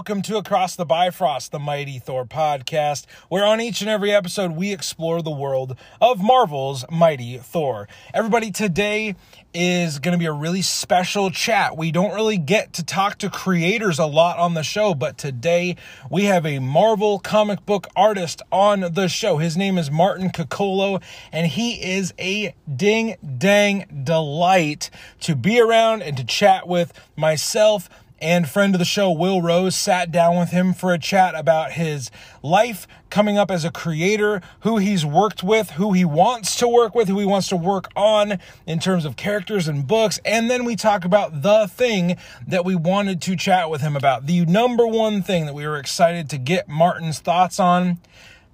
welcome to Across the Bifrost, the Mighty Thor podcast, where on each and every episode we explore the world of Marvel's Mighty Thor. Everybody, today is going to be a really special chat. We don't really get to talk to creators a lot on the show, but today we have a Marvel comic book artist on the show. His name is Martin Coccolo, and he is a ding dang delight to be around and to chat with myself and friend of the show, Will Rose, sat down with him for a chat about his life coming up as a creator, who he's worked with, who he wants to work with, who he wants to work on in terms of characters and books. And then we talk about the thing that we wanted to chat with him about. The number one thing that we were excited to get Martin's thoughts on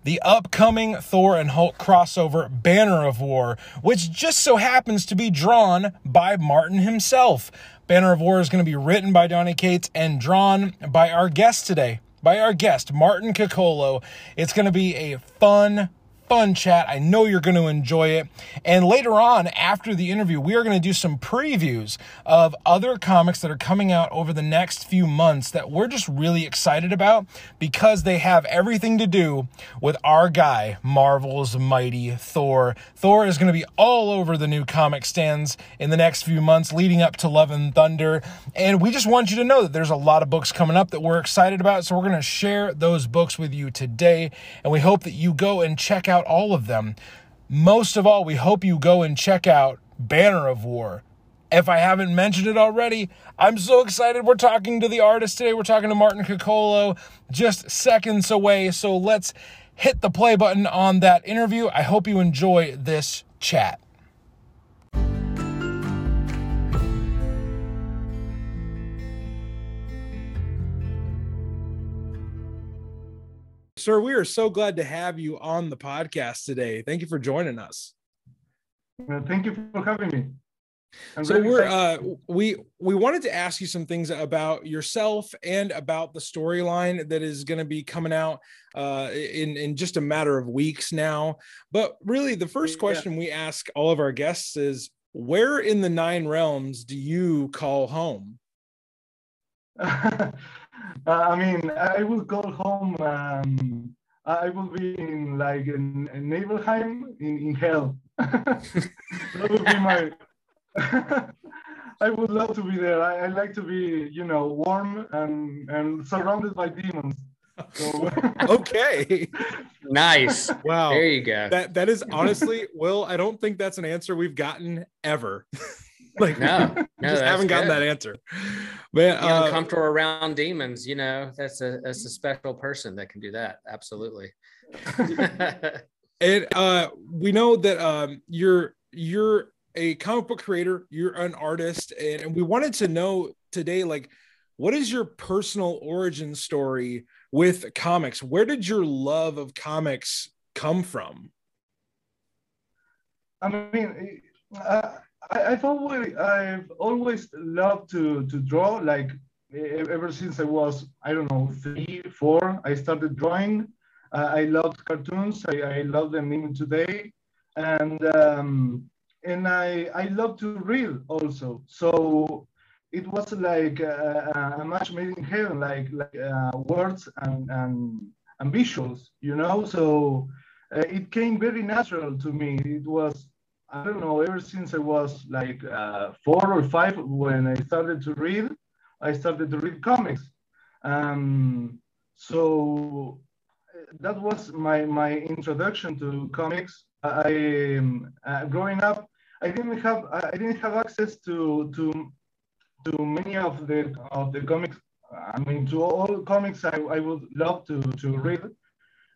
the upcoming Thor and Hulk crossover Banner of War, which just so happens to be drawn by Martin himself. Banner of War is going to be written by Donny Cates and drawn by our guest today, by our guest, Martin Coccolo. It's going to be a fun, fun chat. I know you're going to enjoy it. And later on, after the interview, we are going to do some previews of other comics that are coming out over the next few months that we're just really excited about because they have everything to do with our guy, Marvel's Mighty Thor. Thor is going to be all over the new comic stands in the next few months leading up to Love and Thunder. And we just want you to know that there's a lot of books coming up that we're excited about. So we're going to share those books with you today. And we hope that you go and check out out all of them. Most of all, we hope you go and check out Banner of War. If I haven't mentioned it already, I'm so excited. We're talking to the artist today. We're talking to Martin Coccolo just seconds away. So let's hit the play button on that interview. I hope you enjoy this chat. Sir, we are so glad to have you on the podcast today. Thank you for joining us. Well, thank you for having me. I'm so we're uh, we we wanted to ask you some things about yourself and about the storyline that is going to be coming out uh, in in just a matter of weeks now. But really, the first question yeah. we ask all of our guests is, where in the nine realms do you call home? Uh, I mean, I will go home. Um, I will be in like in, in Nibelheim in, in hell. that would be my. I would love to be there. I, I, like to be, you know, warm and and surrounded by demons. So. okay. Nice. Wow. There you go. That that is honestly, Will. I don't think that's an answer we've gotten ever. like no, no just haven't gotten that answer. Man, uh, uncomfortable around demons, you know, that's a that's a special person that can do that. Absolutely. and uh, we know that um, you're you're a comic book creator, you're an artist, and, and we wanted to know today, like, what is your personal origin story with comics? Where did your love of comics come from? I mean, uh, I, have always I've always loved to to draw. Like ever since I was I don't know three four, I started drawing. Uh, I loved cartoons. I, I love them even today, and um, and I I love to read also. So it was like a, a match made in heaven, like like uh, words and and and visuals, you know. So uh, it came very natural to me. It was I don't know, ever since I was like uh, four or five, when I started to read, I started to read comics. Um, so that was my, my introduction to comics. I, uh, growing up, I didn't have I didn't have access to to to many of the of the comics. I mean, to all comics I, I would love to to read,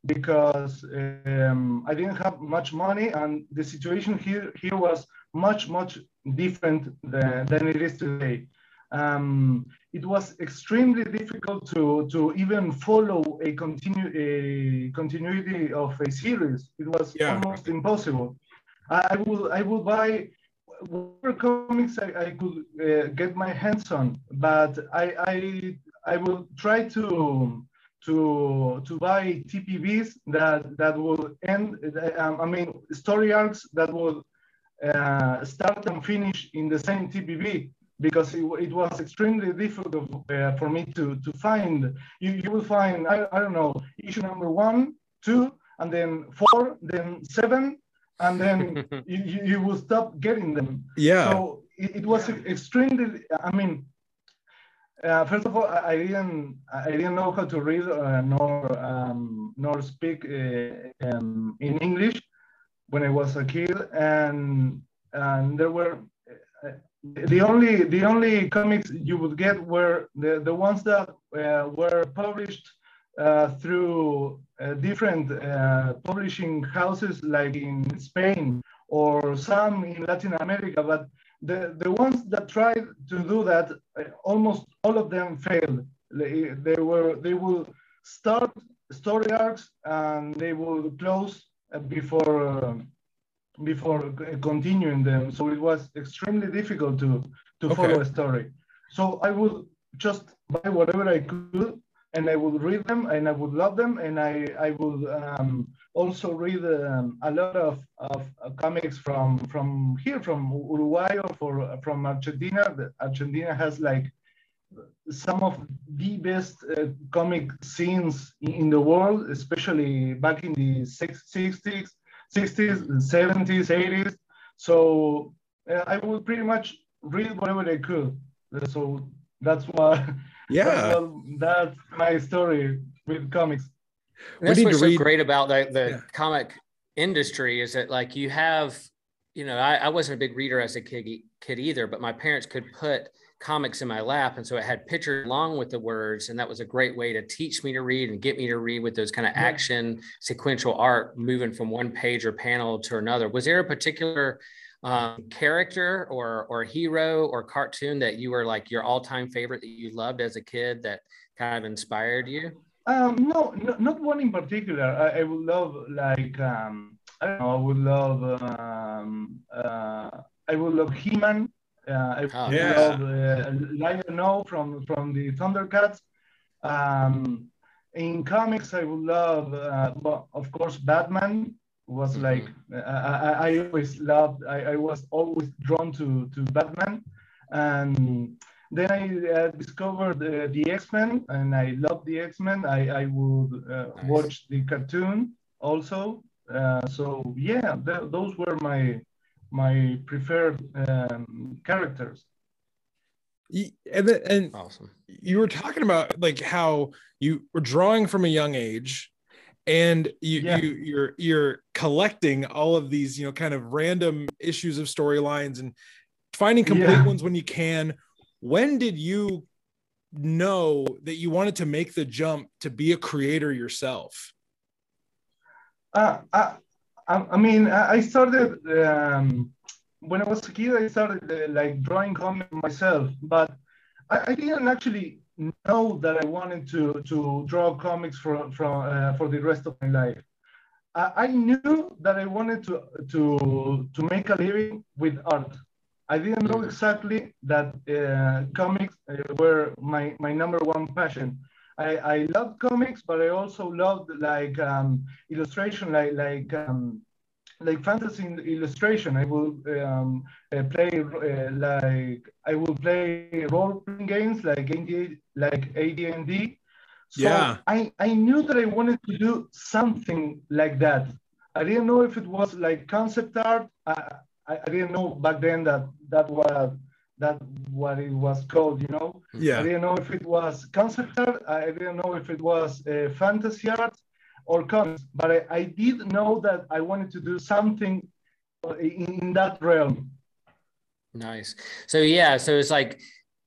because um, I didn't have much money and the situation here here was much much different than, than it is today. Um, it was extremely difficult to to even follow a continue a continuity of a series. It was yeah. almost impossible. I, I will I will buy whatever comics I, I could uh, get my hands on, but I I I will try to to to buy TPBs that that will end. Um, I mean, story arcs that will uh, start and finish in the same TPB because it, it was extremely difficult uh, for me to to find. You you will find I, I don't know issue number one, two, and then four, then seven, and then you, you will stop getting them. Yeah. So it, it was extremely. I mean, uh, first of all, I didn't I didn't know how to read uh, nor um, nor speak uh, um, in English when I was a kid, and and there were uh, the only the only comics you would get were the the ones that uh, were published uh, through different publishing houses like in Spain or some in Latin America, but the, the ones that tried to do that, uh, almost all of them failed. They, they were they will start story arcs and they will close uh, before uh, before continuing them. So it was extremely difficult to to okay. follow a story. So I would just buy whatever I could and I would read them and I would love them and I I would um, also read um, a lot of, of uh, comics from from here from Uruguay or for, from Argentina. Argentina has like some of the best uh, comic scenes in the world, especially back in the 60s, 60s, 70s, 80s. So uh, I would pretty much read whatever I could. So that's why. Yeah. Well, that's my story with comics. that's what's so great about the, the yeah. comic industry is that like you have, you know, I, I wasn't a big reader as a kid, kid either, but my parents could put comics in my lap. And so it had pictures along with the words. And that was a great way to teach me to read and get me to read with those kind of action sequential art moving from one page or panel to another. Was there a particular um, character or or hero or cartoon that you were like your all-time favorite that you loved as a kid that kind of inspired you? Um, no, no, not one in particular. I, I would love like um, I don't know. I would love um, uh, I would love He-Man. Uh, I would oh, yeah. love uh, Lion-O from from the Thundercats. Um, in comics, I would love, uh, well, of course, Batman was mm-hmm. like I, I, always loved. I, I was always drawn to to Batman, and then I uh, discovered uh, the X Men, and I loved the X Men. I, I would uh, nice. watch the cartoon also. Uh, so yeah, th- those were my my preferred um, characters. And and awesome. you were talking about like how you were drawing from a young age, and you, yeah. you you're you're collecting all of these you know kind of random issues of storylines and finding complete yeah. ones when you can when did you know that you wanted to make the jump to be a creator yourself? Uh, I, I mean, I started um, when I was a kid. I started uh, like drawing comics myself, but I, I, didn't actually know that I wanted to to draw comics for for uh, for the rest of my life. I, I knew that I wanted to to to make a living with art. I didn't know exactly that uh, comics uh, were my, my number one passion. I, I loved comics, but I also loved like um, illustration, like like um, like fantasy illustration. I will um, uh, play uh, like I will play role playing games like AD, like AD&D. So yeah. I, I knew that I wanted to do something like that. I didn't know if it was like concept art. I, I didn't know back then that that was that what it was called, you know. Yeah. I didn't know if it was concept art. I didn't know if it was uh, fantasy art or comics, but I, I, did know that I wanted to do something uh, in, in that realm. Nice. So yeah, so it's like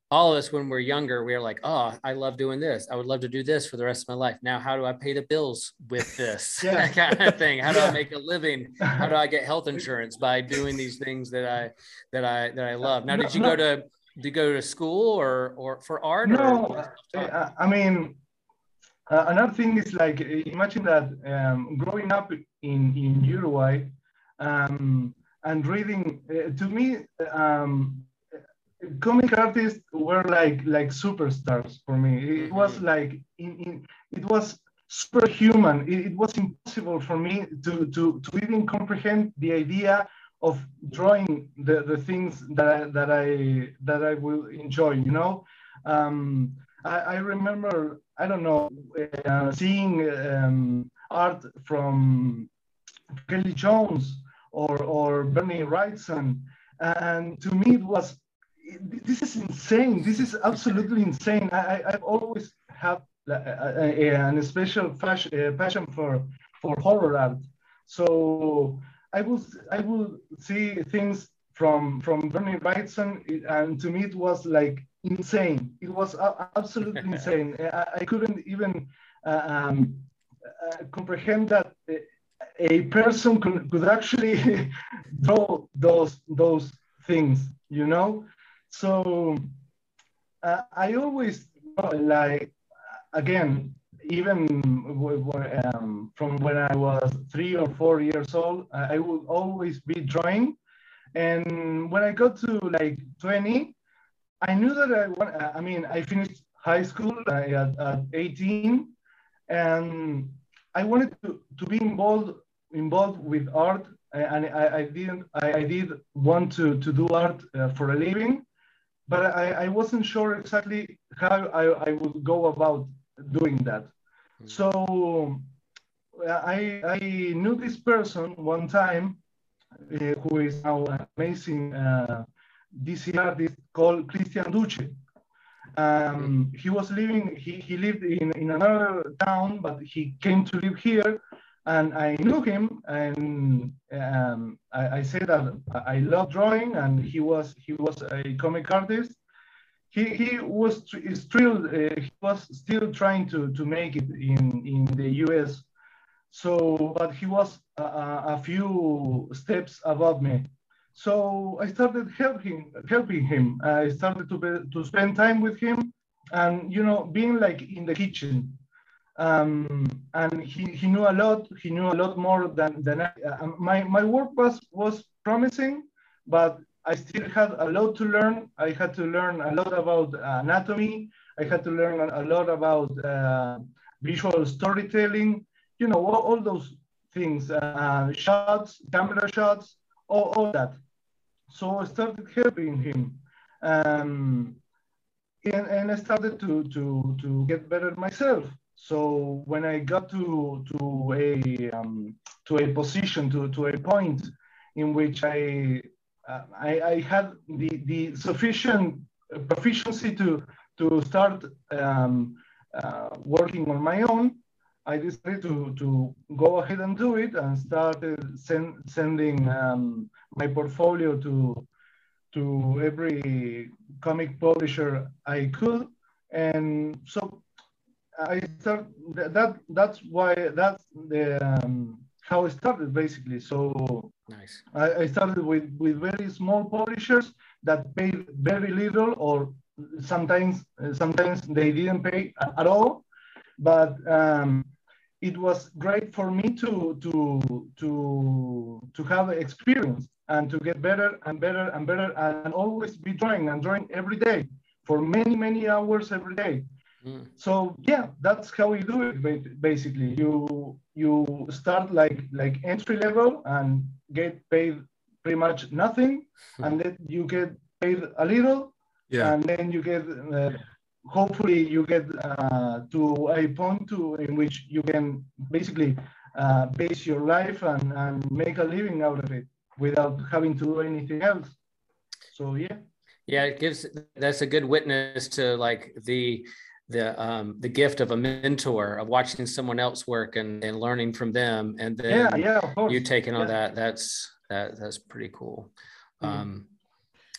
all of us when we're younger, we're like, oh, I love doing this. I would love to do this for the rest of my life. Now, how do I pay the bills with this yeah. kind of thing? How do yeah. I make a living? How do I get health insurance by doing these things that I that I that I love? Now, did you go to did you go to school or or for art? No, or I mean, uh, another thing is like imagine that um, growing up in in Uruguay um, and reading uh, to me. Um, comic artists were like like superstars for me. It mm-hmm. was like in, in, it was superhuman. It, it, was impossible for me to, to to even comprehend the idea of drawing the, the things that I, that I that I will enjoy. You know, um, I, I, remember I don't know uh, seeing um, art from Kelly Jones or or Bernie Wrightson, and to me it was this is insane. This is absolutely insane. I, I have always had a, a, a, special fashion, passion for for horror art. So I will I will see things from from Bernie Wrightson, and to me it was like insane. It was absolutely insane. I, I, couldn't even uh, um, uh, comprehend that a person could, could actually draw those those things. You know, so uh, I always like again even um, from when I was three or four years old, I would always be drawing. And when I got to like 20, I knew that I want, I mean, I finished high school at, at 18 and I wanted to, to be involved involved with art and I, I didn't I, I, did want to, to do art uh, for a living but I, I wasn't sure exactly how I, I would go about doing that. Mm. So I, I knew this person one time uh, who is now an amazing uh, DC artist called Christian Duce. Um, he was living, he, he lived in, in another town, but he came to live here and I knew him and um, I, I said that I love drawing and he was, he was a comic artist he, he was still uh, he was still trying to, to make it in, in the US. So, but he was a, a few steps above me. So I started helping helping him. I started to be, to spend time with him, and you know, being like in the kitchen. Um, and he, he knew a lot. He knew a lot more than than I. Uh, my my work was was promising, but I still had a lot to learn. I had to learn a lot about anatomy. I had to learn a lot about uh, visual storytelling, you know, all, all those things, uh, shots, camera shots, all, all, that. So I started helping him. Um, and, and I started to, to, to get better myself. So when I got to, to, a, um, to a position, to, to a point in which I uh, I, I, had the, the sufficient proficiency to, to start um, uh, working on my own. I decided to, to go ahead and do it and started send, sending um, my portfolio to, to every comic publisher I could. And so I start that that's why that's the um, how I started basically. So nice. I, I, started with, with very small publishers that paid very little or sometimes sometimes they didn't pay at all. But um, it was great for me to to to to have experience and to get better and better and better and always be drawing and drawing every day for many many hours every day Mm. So yeah, that's how you do it. Basically, you you start like like entry level and get paid pretty much nothing, and then you get paid a little, yeah. and then you get uh, hopefully you get uh, to a point to in which you can basically uh, base your life and, and make a living out of it without having to do anything else. So yeah. Yeah, it gives that's a good witness to like the the um, the gift of a mentor of watching someone else work and, and learning from them and then yeah, yeah, you taking on that that's that that's pretty cool mm-hmm. um,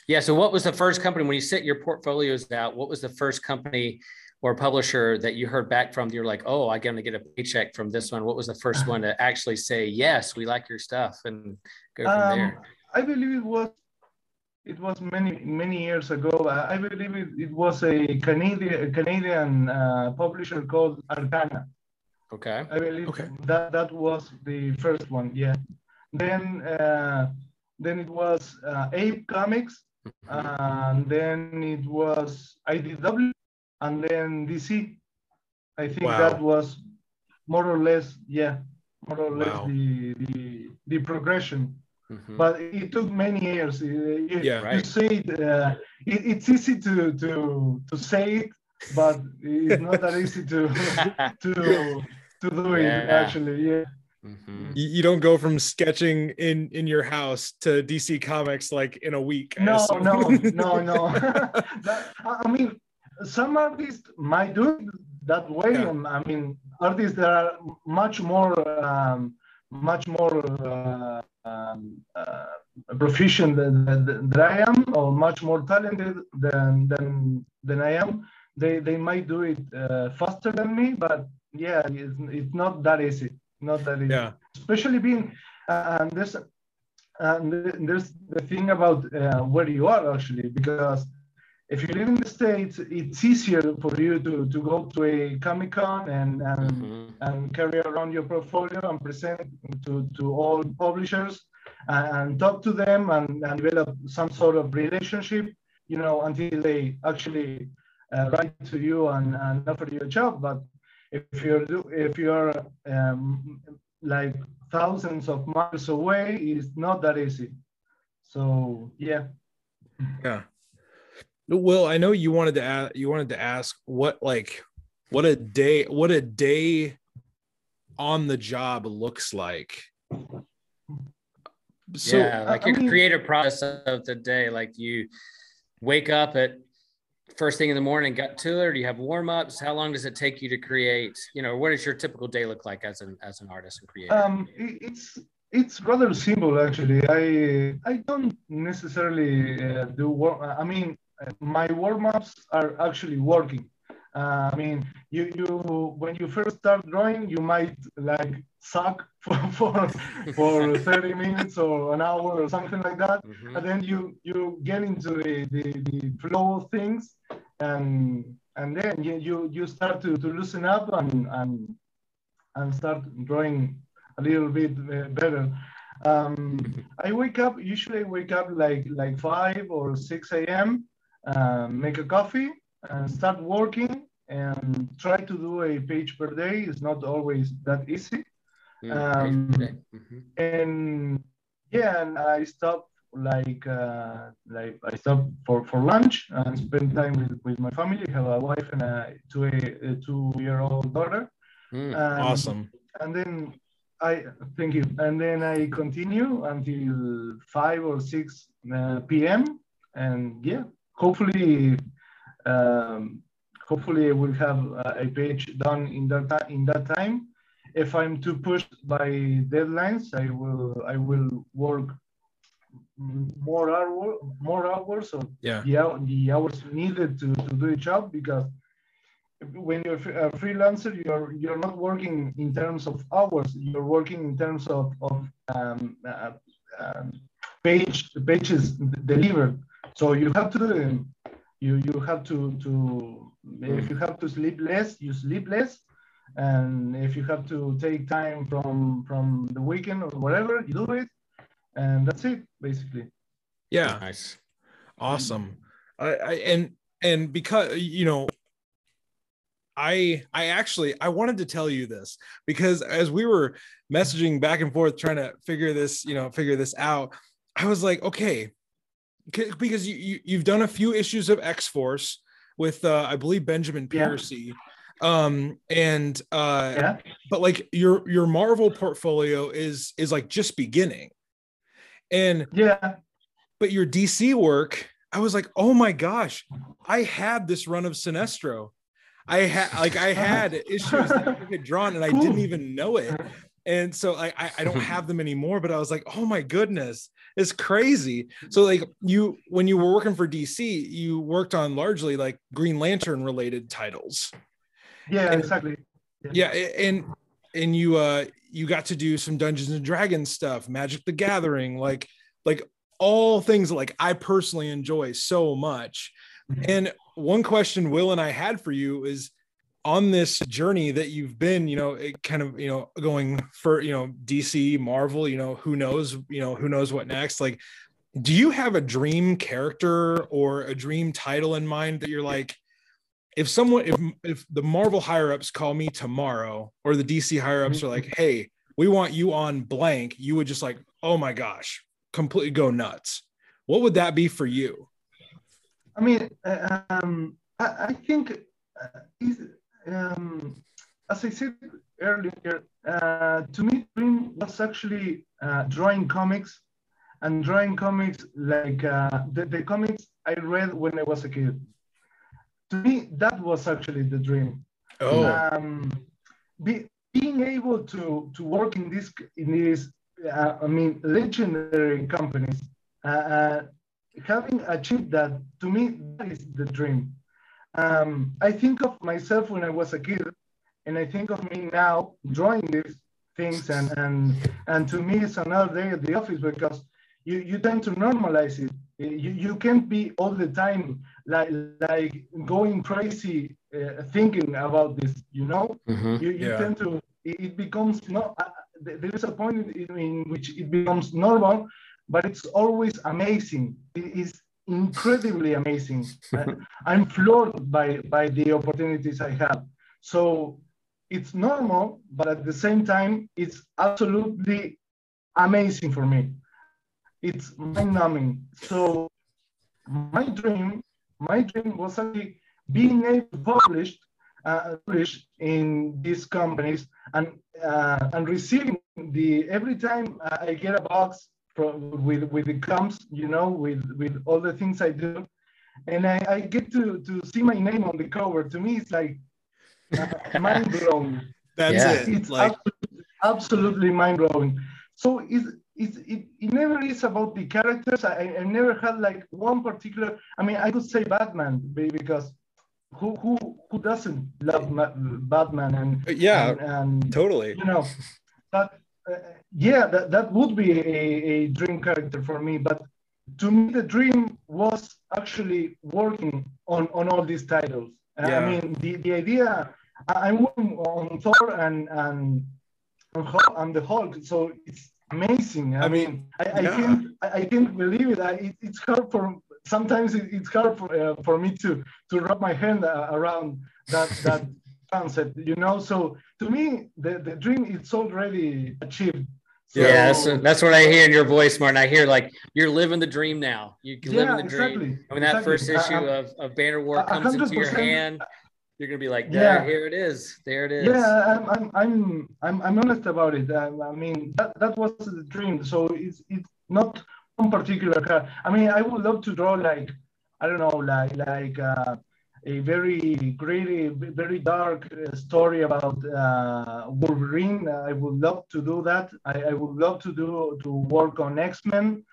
yeah so what was the first company when you set your portfolios out what was the first company or publisher that you heard back from you're like oh i'm going to get a paycheck from this one what was the first one to actually say yes we like your stuff and go from um, there i believe it was it was many many years ago. I believe it, it was a Canadian Canadian uh, publisher called Arcana. Okay. I believe okay. that that was the first one. Yeah. Then uh, then it was uh, Ape Comics. And then it was IDW, and then DC. I think wow. that was more or less yeah, more or less wow. the, the the progression. Mm-hmm. But it took many years. You, yeah, right. you say it, uh, it, it's easy to to to say it, but it's not that easy to to to do it actually. Yeah. Mm-hmm. You, you, don't go from sketching in in your house to DC Comics like in a week. No, no, no, no. that, I mean, some artists might do it that way. Yeah. I mean, artists that are much more, um, much more uh, um, uh, proficient than, than, than, I am, or much more talented than than than I am. They they might do it uh, faster than me, but yeah, it's, it's not that easy. Not that easy. Yeah. Especially being uh, and there's and there's the thing about uh, where you are actually because if you live in the states, it's easier for you to, to go to a Comic Con and and, mm-hmm. and carry around your portfolio and present to, to all publishers and, and talk to them and, and develop some sort of relationship, you know, until they actually uh, write to you and, and offer you a job. But if you're if you're um, like thousands of miles away, it's not that easy. So yeah. Yeah. Well, I know you wanted to ask, you wanted to ask what like what a day what a day on the job looks like. So, yeah, like your creative process of the day, like you wake up at first thing in the morning, got to it, or do you have warm ups? How long does it take you to create? You know, what does your typical day look like as an as an artist and creator? Um, it's it's rather simple actually. I I don't necessarily uh, do work. I mean, my warm-ups are actually working. Uh, I mean, you you when you first start drawing, you might like suck for for, for 30 minutes or an hour or something like that, mm-hmm. and then you you get into the, the, the flow of things, and and then you you, start to, to loosen up and and and start drawing a little bit uh, better. Um, I wake up usually I wake up like like 5 or 6 a.m um, make a coffee and start working and try to do a page per day is not always that easy. Um, mm-hmm. And yeah, and I stop like uh, like I stop for, for lunch and spend time with, with my family. I have a wife and a two a, two year old daughter. Mm, awesome. And then I thank you. And then I continue until five or six uh, p.m. And yeah, hopefully, um, hopefully we'll have a page done in that in that time. If I'm too pushed by deadlines, I will I will work more hours more hours or yeah. the, the hours needed to, to do a job because when you're a freelancer you're you're not working in terms of hours. You're working in terms of, of um, uh, um, page pages delivered. So you have to you you have to to if you have to sleep less, you sleep less, and if you have to take time from from the weekend or whatever, you do it, and that's it basically. Yeah, nice, awesome. I, I and and because you know I I actually I wanted to tell you this because as we were messaging back and forth trying to figure this, you know, figure this out, I was like, okay, because you, you have done a few issues of X Force with uh, I believe Benjamin Percy. Yeah. Um and uh yeah. but like your your Marvel portfolio is is like just beginning. And yeah, but your DC work, I was like, oh my gosh, I had this run of Sinestro. I had like I had issues that I had drawn and I didn't even know it and so like I, I don't have them anymore but i was like oh my goodness it's crazy so like you when you were working for dc you worked on largely like green lantern related titles yeah and, exactly yeah. yeah and and you uh you got to do some dungeons and dragons stuff magic the gathering like like all things like i personally enjoy so much mm-hmm. and one question will and i had for you is on this journey that you've been, you know, it kind of, you know, going for, you know, DC, Marvel, you know, who knows, you know, who knows what next? Like, do you have a dream character or a dream title in mind that you're like, if someone, if, if the Marvel higher ups call me tomorrow or the DC higher ups are like, hey, we want you on blank, you would just like, oh my gosh, completely go nuts. What would that be for you? I mean, uh, um, I, I, think, uh, um, as I said earlier, uh, to me, dream was actually uh, drawing comics and drawing comics like uh, the, the comics I read when I was a kid. To me, that was actually the dream. Oh. Um, be, being able to, to work in this, in these, uh, I mean, legendary companies, uh, having achieved that, to me, that is the dream. Um, I think of myself when I was a kid, and I think of me now drawing these things, and and and to me, it's another day at the office because you you tend to normalize it. You you can't be all the time like like going crazy uh, thinking about this. You know, mm-hmm. you you yeah. tend to it, it becomes not. Uh, there is a point in, in which it becomes normal but it's always amazing. It is incredibly amazing. I'm floored by, by the opportunities I have. So it's normal, but at the same time, it's absolutely amazing for me. It's mind numbing. So my dream, my dream was actually being able to publish, uh, publish in these companies and uh, and receiving the every time I get a box with with the comps, you know, with with all the things I do, and I, I get to to see my name on the cover. To me, it's like uh, mind blowing. That's yeah. it. It's like... absolutely, absolutely mind blowing. So it's, it's, it, it never is about the characters. I, I never had like one particular. I mean, I could say Batman because who who who doesn't love Batman and yeah, and, and totally. You know, but uh, yeah, that, that would be a, a dream character for me. But to me, the dream was actually working on, on all these titles. Yeah. I mean, the, the idea, I'm working on Thor and, and I'm the Hulk, so it's amazing. I, I mean, I, I, yeah. can't, I, can't believe it. I, it. It's hard for, sometimes it's hard for, uh, for me to, to wrap my hand uh, around that, that concept, you know? So to me, the, the dream is already achieved. So, yeah, that's, that's what I hear in your voice, Martin. I hear like you're living the dream now. You can yeah, live in the dream. Exactly, when that exactly. first issue I, of, of Banner War comes into your hand, you're gonna be like, yeah. here it is, there it is. Yeah, I'm, I'm, I'm, I'm, I'm honest about it. I, I mean, that, that was the dream. So it's, it's not one particular car. I mean, I would love to draw like, I don't know, like, like, uh, a very gritty, very dark uh, story about uh, Wolverine. I would love to do that. I, I, would love to do to work on X Men.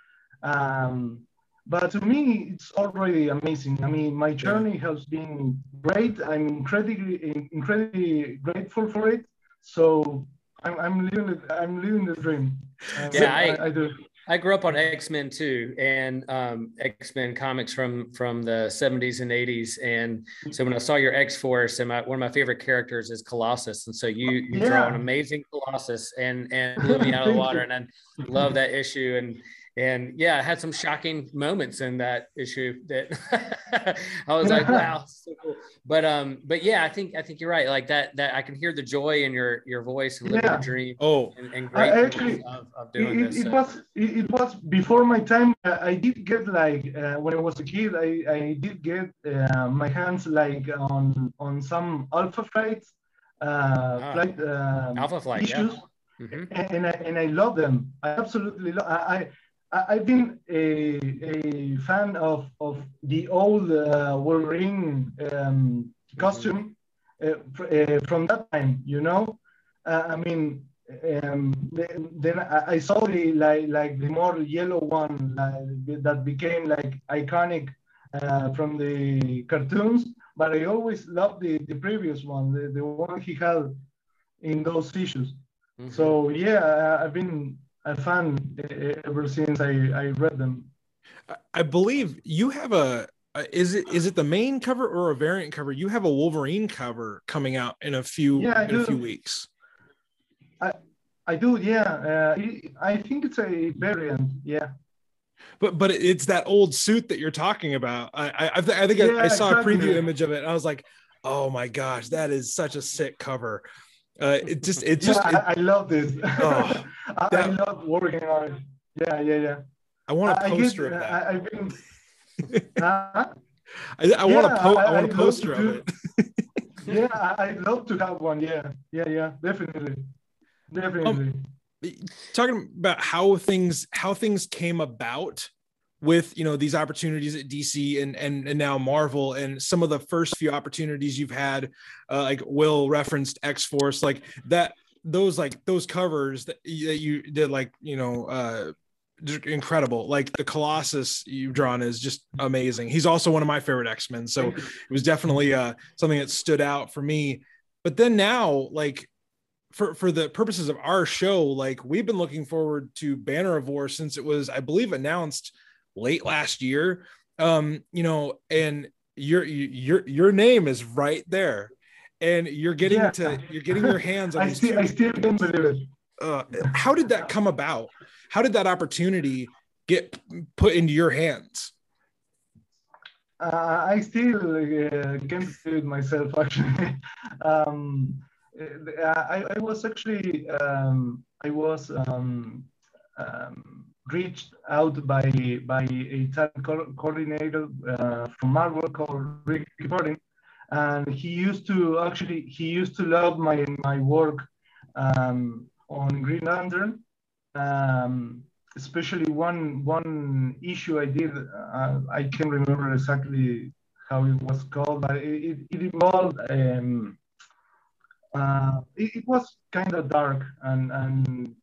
Um, but to me, it's already amazing. I mean, my journey has been great. I'm incredibly, incredibly grateful for it. So I'm, I'm living, I'm living the dream. Uh, yeah, I, I, I do. I grew up on X Men too, and um, X Men comics from from the seventies and eighties. And so when I saw your X Force, and my, one of my favorite characters is Colossus, and so you you yeah. draw an amazing Colossus, and and blew me out of the water, and I love that issue. And and yeah, I had some shocking moments in that issue that I was like, wow, so cool. But um, but yeah, I think I think you're right. Like that that I can hear the joy in your your voice and living yeah. a dream. Oh, and, and actually, of, of, doing it, this. It so. was it was before my time. I did get like uh, when I was a kid, I I did get uh, my hands like on on some alpha flights, uh, ah. flight uh, alpha flight issues. Yeah. Mm-hmm. And, and I and I love them. I absolutely love. I I've been a, a fan of, of the old uh, Wolverine um, costume uh, uh, from that time, you know? Uh, I mean, um, then I saw the like, like the more yellow one that became like iconic uh, from the cartoons, but I always loved the, the previous one, the, the one he had in those issues. Mm-hmm. So yeah, I've been a fan ever since I, I read them. I believe you have a is it is it the main cover or a variant cover? You have a Wolverine cover coming out in a few yeah, in a few weeks. I I do, yeah. Uh, I think it's a variant, yeah. But but it's that old suit that you're talking about. I I, I think yeah, I, I, saw exactly. a preview image of it. and I was like, oh my gosh, that is such a sick cover. Uh, it just, it just, yeah, it, I, I, love this. Oh, I, that, I, love working on it. Yeah, yeah, yeah. I want a poster get, of that. I, have been. uh, I, I yeah, want a po- I, I want a poster of it. yeah, I, would love to have one. Yeah, yeah, yeah, definitely, definitely. Um, talking about how things how things came about with you know these opportunities at DC and and and now Marvel and some of the first few opportunities you've had, uh, like Will referenced X Force, like that those like those covers that, that you did like you know uh incredible. Like the colossus you've drawn is just amazing. He's also one of my favorite x-men so it was definitely uh something that stood out for me. But then now like for for the purposes of our show like we've been looking forward to banner of war since it was i believe announced late last year um you know and your your your name is right there and you're getting yeah. to you're getting your hands on I still, I still can't believe it. Uh, how did that come about? How did that opportunity get put into your hands? Uh, I still uh, can't it myself. Actually, um, I, I, was actually um, I was um, um reached out by by a talent co- coordinator uh, from Marvel called Rickey Purdin, and he used to actually he used to love my my work um, on Green Lantern, um, especially one one issue I did. Uh, I can't remember exactly how it was called, but it, it involved. Um, uh, it, it, was kind of dark and and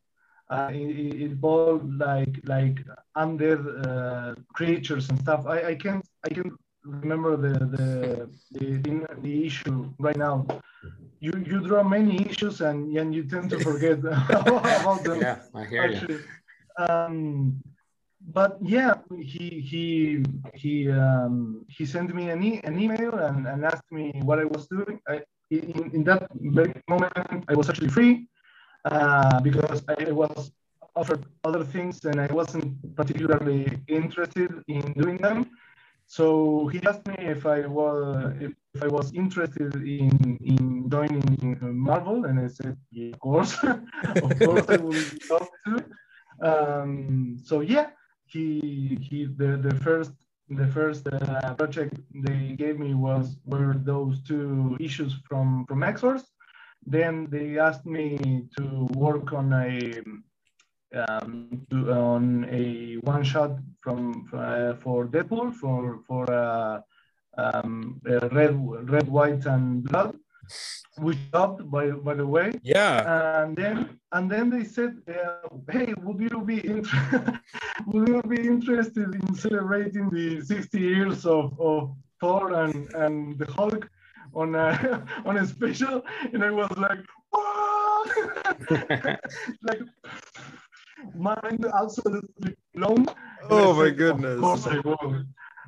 uh, involved like like undead uh, creatures and stuff. I, I can't I can't remember the the, the, the issue right now. You you draw many issues and and you tend to forget about them. Yeah, I hear actually. you. Um, but yeah, he he he um, he sent me an, e- an email and, and asked me what I was doing. I, in, in that moment, I was actually free uh, because I was offered other things and I wasn't particularly interested in doing them. So he asked me if I was if, I was interested in in joining Marvel, and I said, yeah, of course, of course, I would love to. Um, so yeah, he he the the first the first uh, project they gave me was were those two issues from from X-Force. Then they asked me to work on a um, to, on a one shot from uh, for Deadpool for for uh, um, red red white and blood we stopped by by the way. Yeah. And then and then they said uh, hey would you be inter- would you be interested in celebrating the 60 years of, of thor and and the hulk on a on a special and i was like like mind absolutely blown. Oh my said, goodness. Of course I will.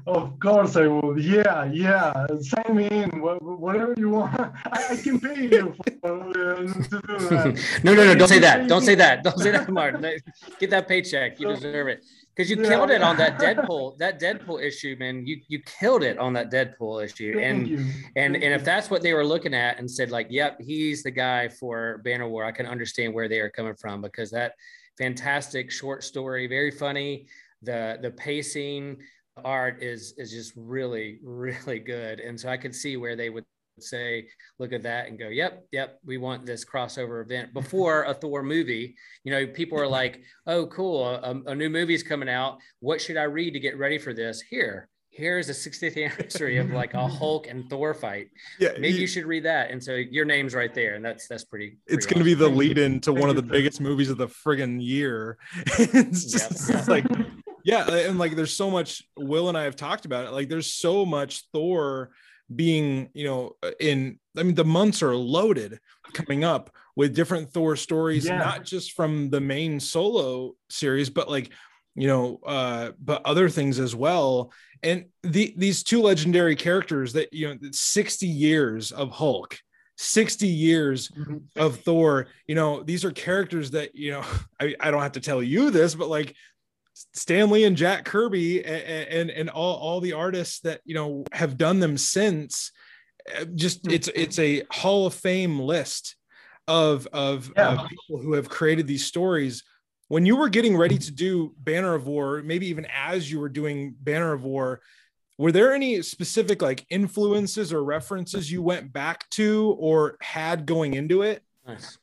Of course I will. Yeah, yeah. Sign me in. Whatever you want. I, can pay you for, uh, to do that. no, no, no. Don't say that. Don't say that. Don't say that, Martin. Get that paycheck. You deserve it. Because you yeah, killed it on that Deadpool, that Deadpool issue, man. You you killed it on that Deadpool issue. Thank and you. and and if that's what they were looking at and said, like, yep, he's the guy for Banner War, I can understand where they are coming from because that fantastic short story, very funny. The the pacing art is is just really really good, and so I could see where they would say, look at that and go, yep, yep, we want this crossover event before a Thor movie. You know, people are like, oh, cool, a, a new movie's coming out. What should I read to get ready for this? Here, here's a 60th anniversary of like a Hulk and Thor fight. Yeah, maybe you, you should read that. And so your name's right there, and that's that's pretty. pretty it's going to be the lead in to one of the biggest movies of the friggin' year. it's just yep. it's like, yeah, and like there's so much. Will and I have talked about it. Like there's so much Thor being, you know, in. I mean, the months are loaded coming up with different Thor stories, yeah. not just from the main solo series, but like you know uh but other things as well and the these two legendary characters that you know 60 years of hulk 60 years mm-hmm. of thor you know these are characters that you know I, I don't have to tell you this but like Stan Lee and Jack Kirby and, and and all all the artists that you know have done them since uh, just it's mm-hmm. it's a hall of fame list of of, yeah. of people who have created these stories when you were getting ready to do Banner of War, maybe even as you were doing Banner of War, were there any specific like influences or references you went back to or had going into it? Nice.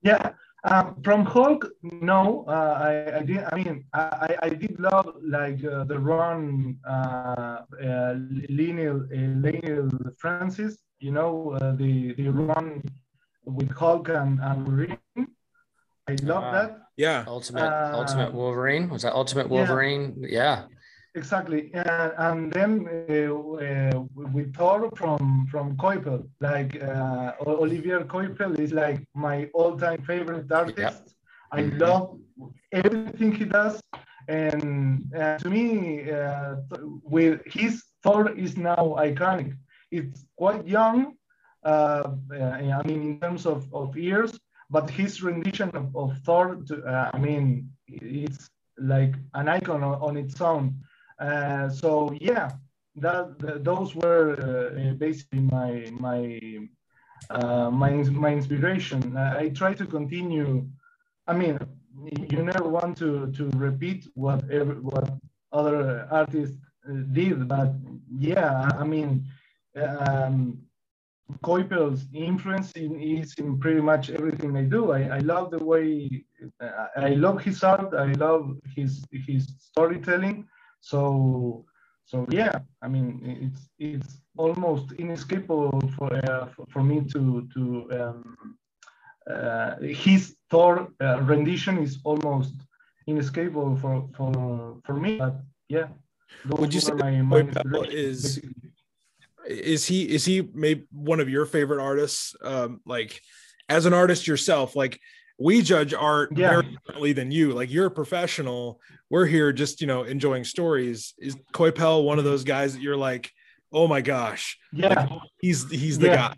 Yeah, um, from Hulk, no, uh, I, I did. I mean, I, I did love like uh, the run, uh, uh, Leinil, uh, Leinil Francis. You know, uh, the the run with Hulk and, and Wolverine. I love Ah. that. Yeah. Ultimate Uh, Ultimate Wolverine. Was that Ultimate yeah. Wolverine? Yeah. Exactly, and, and then uh, uh, with Thor from from Coipel, like uh, Olivier Coipel is like my all-time favorite artist. I Mhm. love everything he does, and uh, to me, uh, with his Thor is now iconic. It's quite young, uh, uh, I mean, in terms of, of years, but his rendition of, of Thor, to, uh, I mean, it's like an icon on, on its own. Uh, so yeah, that, th- those were uh, basically my my uh, my my inspiration. Uh, I try to continue. I mean, you never want to to repeat what ever, what other artists uh, did, but yeah, I mean, um, influence in, is in pretty much everything I do. I, I love the way I, I love his art. I love his his storytelling. So so yeah, I mean it's it's almost inescapable for uh, for, me to to um, uh, his Thor uh, rendition is almost inescapable for for for me. But yeah, Would you say my, my is- basically. Is he is he maybe one of your favorite artists? Um, like as an artist yourself, like we judge art Yeah. very differently than you. Like you're a professional. We're here just you know enjoying stories. Is Coipel one of those guys that you're like, oh my gosh, yeah? he's he's the Yeah. guy.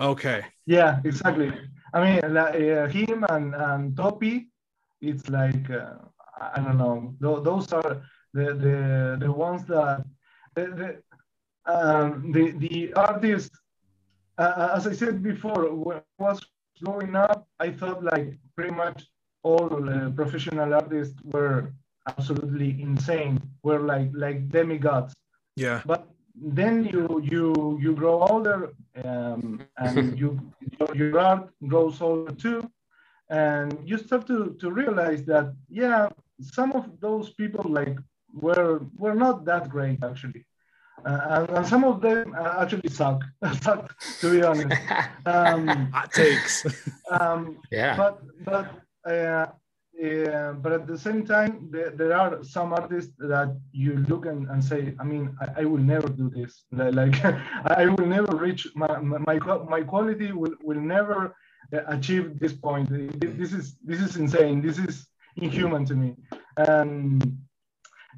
Okay. Yeah, exactly. I mean, like, uh, him and, and Topi, it's like uh, I don't know. Th- those are the the, the ones that the the, um, the, the artist. Uh, as I said before, was growing up, I thought like pretty much all uh, professional artists were absolutely insane. Were like like demigods Yeah. but then you you you grow older um, and you your, your art grows older too and you start to to realize that yeah some of those people like were were not that great actually uh, and, and some of them uh, actually suck suck to be honest um, Hot takes. um, yeah. but but uh, uh, but at the same time, there, there are some artists that you look and, and say, I mean, I, I will never do this. Like, I will never reach my my my, quality will, will never uh, achieve this point. This is this is insane. This is inhuman to me. And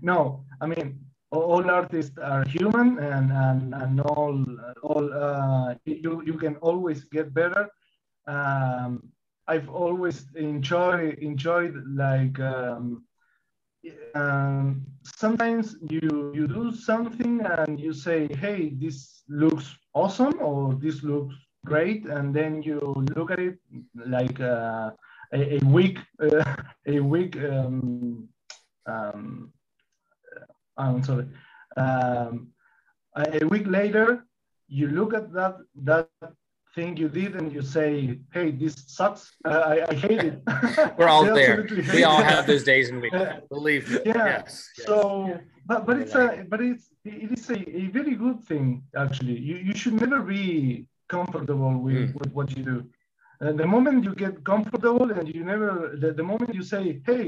no, I mean, all- artists are human, and and, and all all uh, you you can always get better. Um, I've always enjoyed enjoyed like um, um, sometimes you you do something and you say, hey, this looks awesome or this looks great, and then you look at it like uh, a, a week uh, a week um, um, I'm sorry um, a a week later you look at that that thing you did and you say, "Hey, this sucks. Uh, I, I hate it." We're all there. We all it. have those days and weeks. Uh, Believe me. yeah. Yes. yes. So, but but it's a but it's it is a, a very good thing actually. You you should never be comfortable with, Mm. with what you do. Uh, the moment you get comfortable and you never the, the moment you say, "Hey,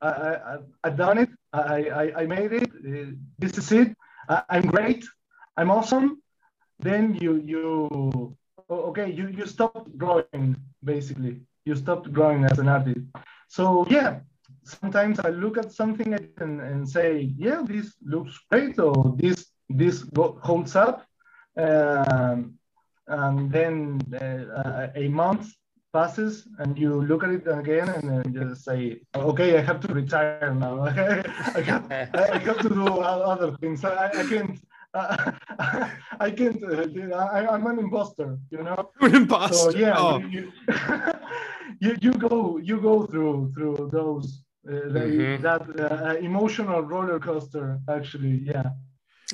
I, I've done it. I I, I made it. Uh, this is it. I, I'm great. I'm awesome." Then you you okay you you stop growing basically. You stopped growing as an artist. So yeah, sometimes I look at something and, and say, yeah, this looks great, or this this holds up. Um, and then uh, a month passes, and you look at it again, and then just say, okay, I have to retire now. I have, I have to do other things. I, I can't uh, I can't. Uh, I, am an imposter, you know. An imposter. So yeah, oh. you, you, you go you go through through those uh, mm-hmm. that uh, emotional roller coaster. Actually, yeah.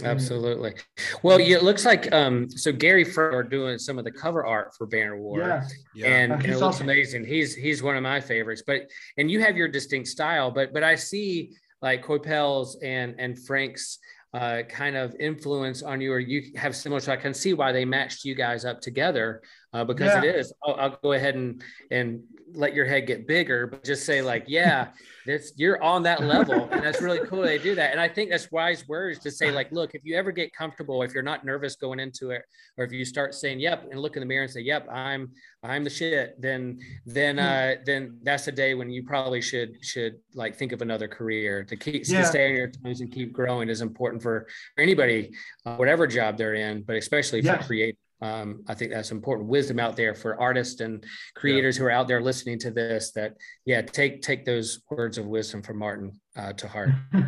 Absolutely. Well, yeah, it looks like um, so Gary Frank are doing some of the cover art for Banner War, yeah. yeah. and, and it looks awesome. amazing. He's he's one of my favorites. But and you have your distinct style, but but I see like Coipel's and and Frank's uh, kind of influence on you, or you have similar. So I can see why they matched you guys up together uh, because yeah. it is. I'll, I'll, go ahead and and let your head get bigger, but just say like, yeah, that's you're on that level, and that's really cool. They do that, and I think that's wise words to say like, look, if you ever get comfortable, if you're not nervous going into it, or if you start saying, yep, and look in the mirror and say, yep, I'm I'm the shit, then then hmm. uh, then that's a day when you probably should should like think of another career to keep yeah. to stay on your toes and keep growing is important for, for anybody, uh, whatever job they're in, but especially for create um, I think that's important wisdom out there for artists and creators yeah. who are out there listening to this. That yeah, take take those words of wisdom from Martin uh, to heart.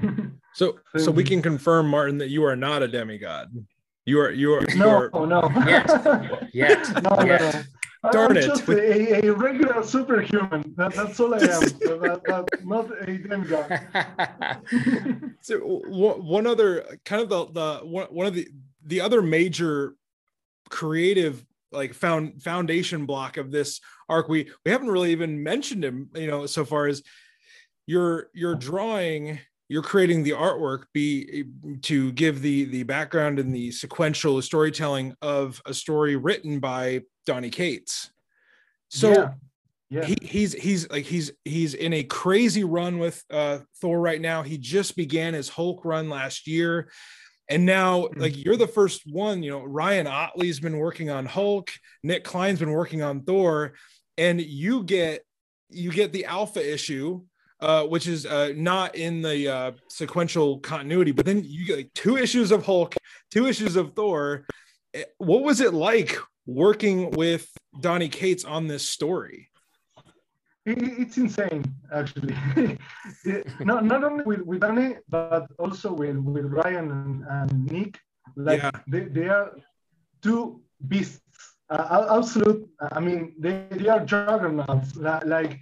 so so we can confirm, Martin, that you are not a demigod. You are you are no you are, no yet yet. no, yet. No. Darn I'm it. just a, a, regular superhuman. That, that's all I am. that, that, not a demigod. so one other kind of the, the one, one of the the other major creative like found foundation block of this arc we we haven't really even mentioned him you know so far as you're you're drawing you're creating the artwork be to give the the background and the sequential storytelling of a story written by Donny Cates. So yeah. Yeah. He, he's he's like he's he's in a crazy run with uh Thor right now. He just began his Hulk run last year. And now, hmm. like you're the first one, you know, Ryan Ottley's been working on Hulk, Nic Klein's been working on Thor, and you get you get the alpha issue, uh, which is uh, not in the uh, sequential continuity, but then you get like two issues of Hulk, two issues of Thor. Eh, what was it like working with Donny Cates on this story? It's insane actually. Not, not only with, with Danny but also with, with Ryan and, and Nick. Like yeah. they, they are two beasts. Uh, absolute I mean they, they are juggernauts. Like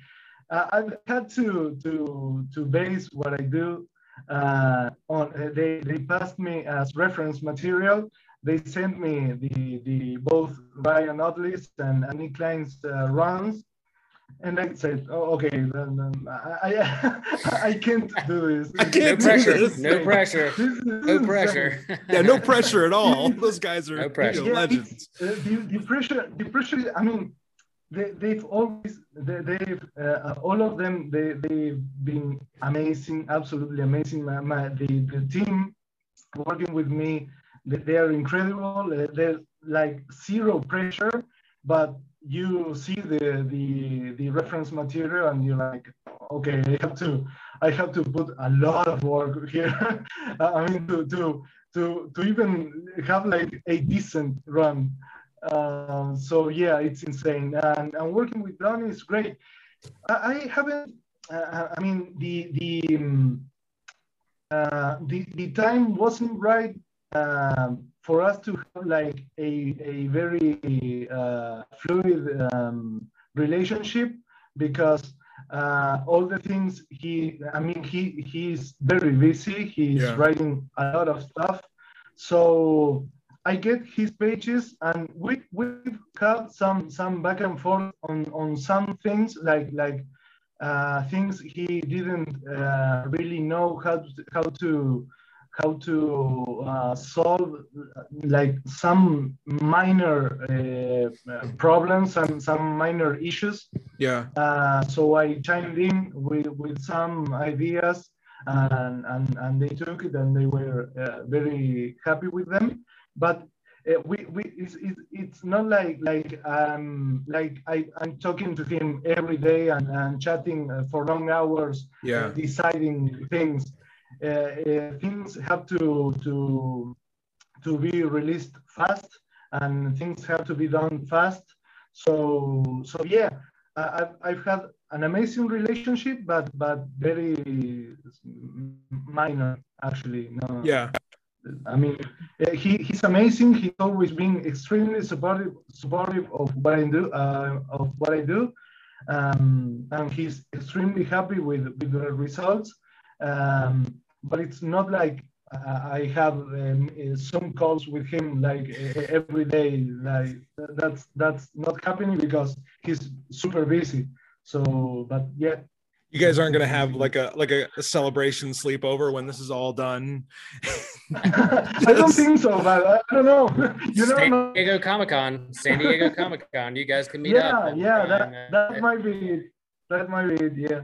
uh, I've had to to to base what I do uh, on uh, they they passed me as reference material. They sent me the the both Ryan Ottley's and, and Nic Klein's uh, runs and I said, "Oh, okay, then, then I, I, I can't do this. I can't no pressure. This. No pressure. no pressure. yeah, no pressure at all. Those guys are no pressure. You know, legends. Uh, the, the pressure, the pressure. I mean, they, they've always, they, they've uh, all of them, they they've been amazing, absolutely amazing. My, my the the team working with me, they, they are incredible. Uh, they're like zero pressure, but you see the the the reference material and you're like okay i have to i have to put a lot of work here. I mean to to to to even have like a decent run. Um, so yeah it's insane. And, and working with Donny is great. I, I haven't uh, i mean the the um, uh, the the time wasn't right. Um, for us to have like a, a very uh, fluid um, relationship because uh, all the things he i mean he he's very busy he's yeah. writing a lot of stuff so i get his pages and we we've had some some back and forth on on some things like like uh, things he didn't uh, really know how to, how to how to uh, solve like some minor uh, problems and some minor issues. Yeah. Uh, so I chimed in with, with some ideas and, and, and they took it and they were uh, very happy with them. But uh, we, we it's, it's, not like like um like I, I'm talking to him every day and, and chatting uh, for long hours, yeah. deciding things things have to to to be released fast and things have to be done fast. So so yeah I've, I've had an amazing relationship but but very minor actually. No. Yeah. I mean, he, he's amazing. He's always been extremely supportive supportive of what I do uh, of what I do, um, and he's extremely happy with with the results. Um, but it's not like I have um, some calls with him like every day. Like that's that's not happening because he's super busy. So, but yeah, you guys aren't going to have like a like a, a, celebration sleepover when this is all done? I don't think so but i don't know. You san diego comic-con san diego comic-con you guys can meet yeah, up yeah yeah, that, uh, that might be it. That might be it yeah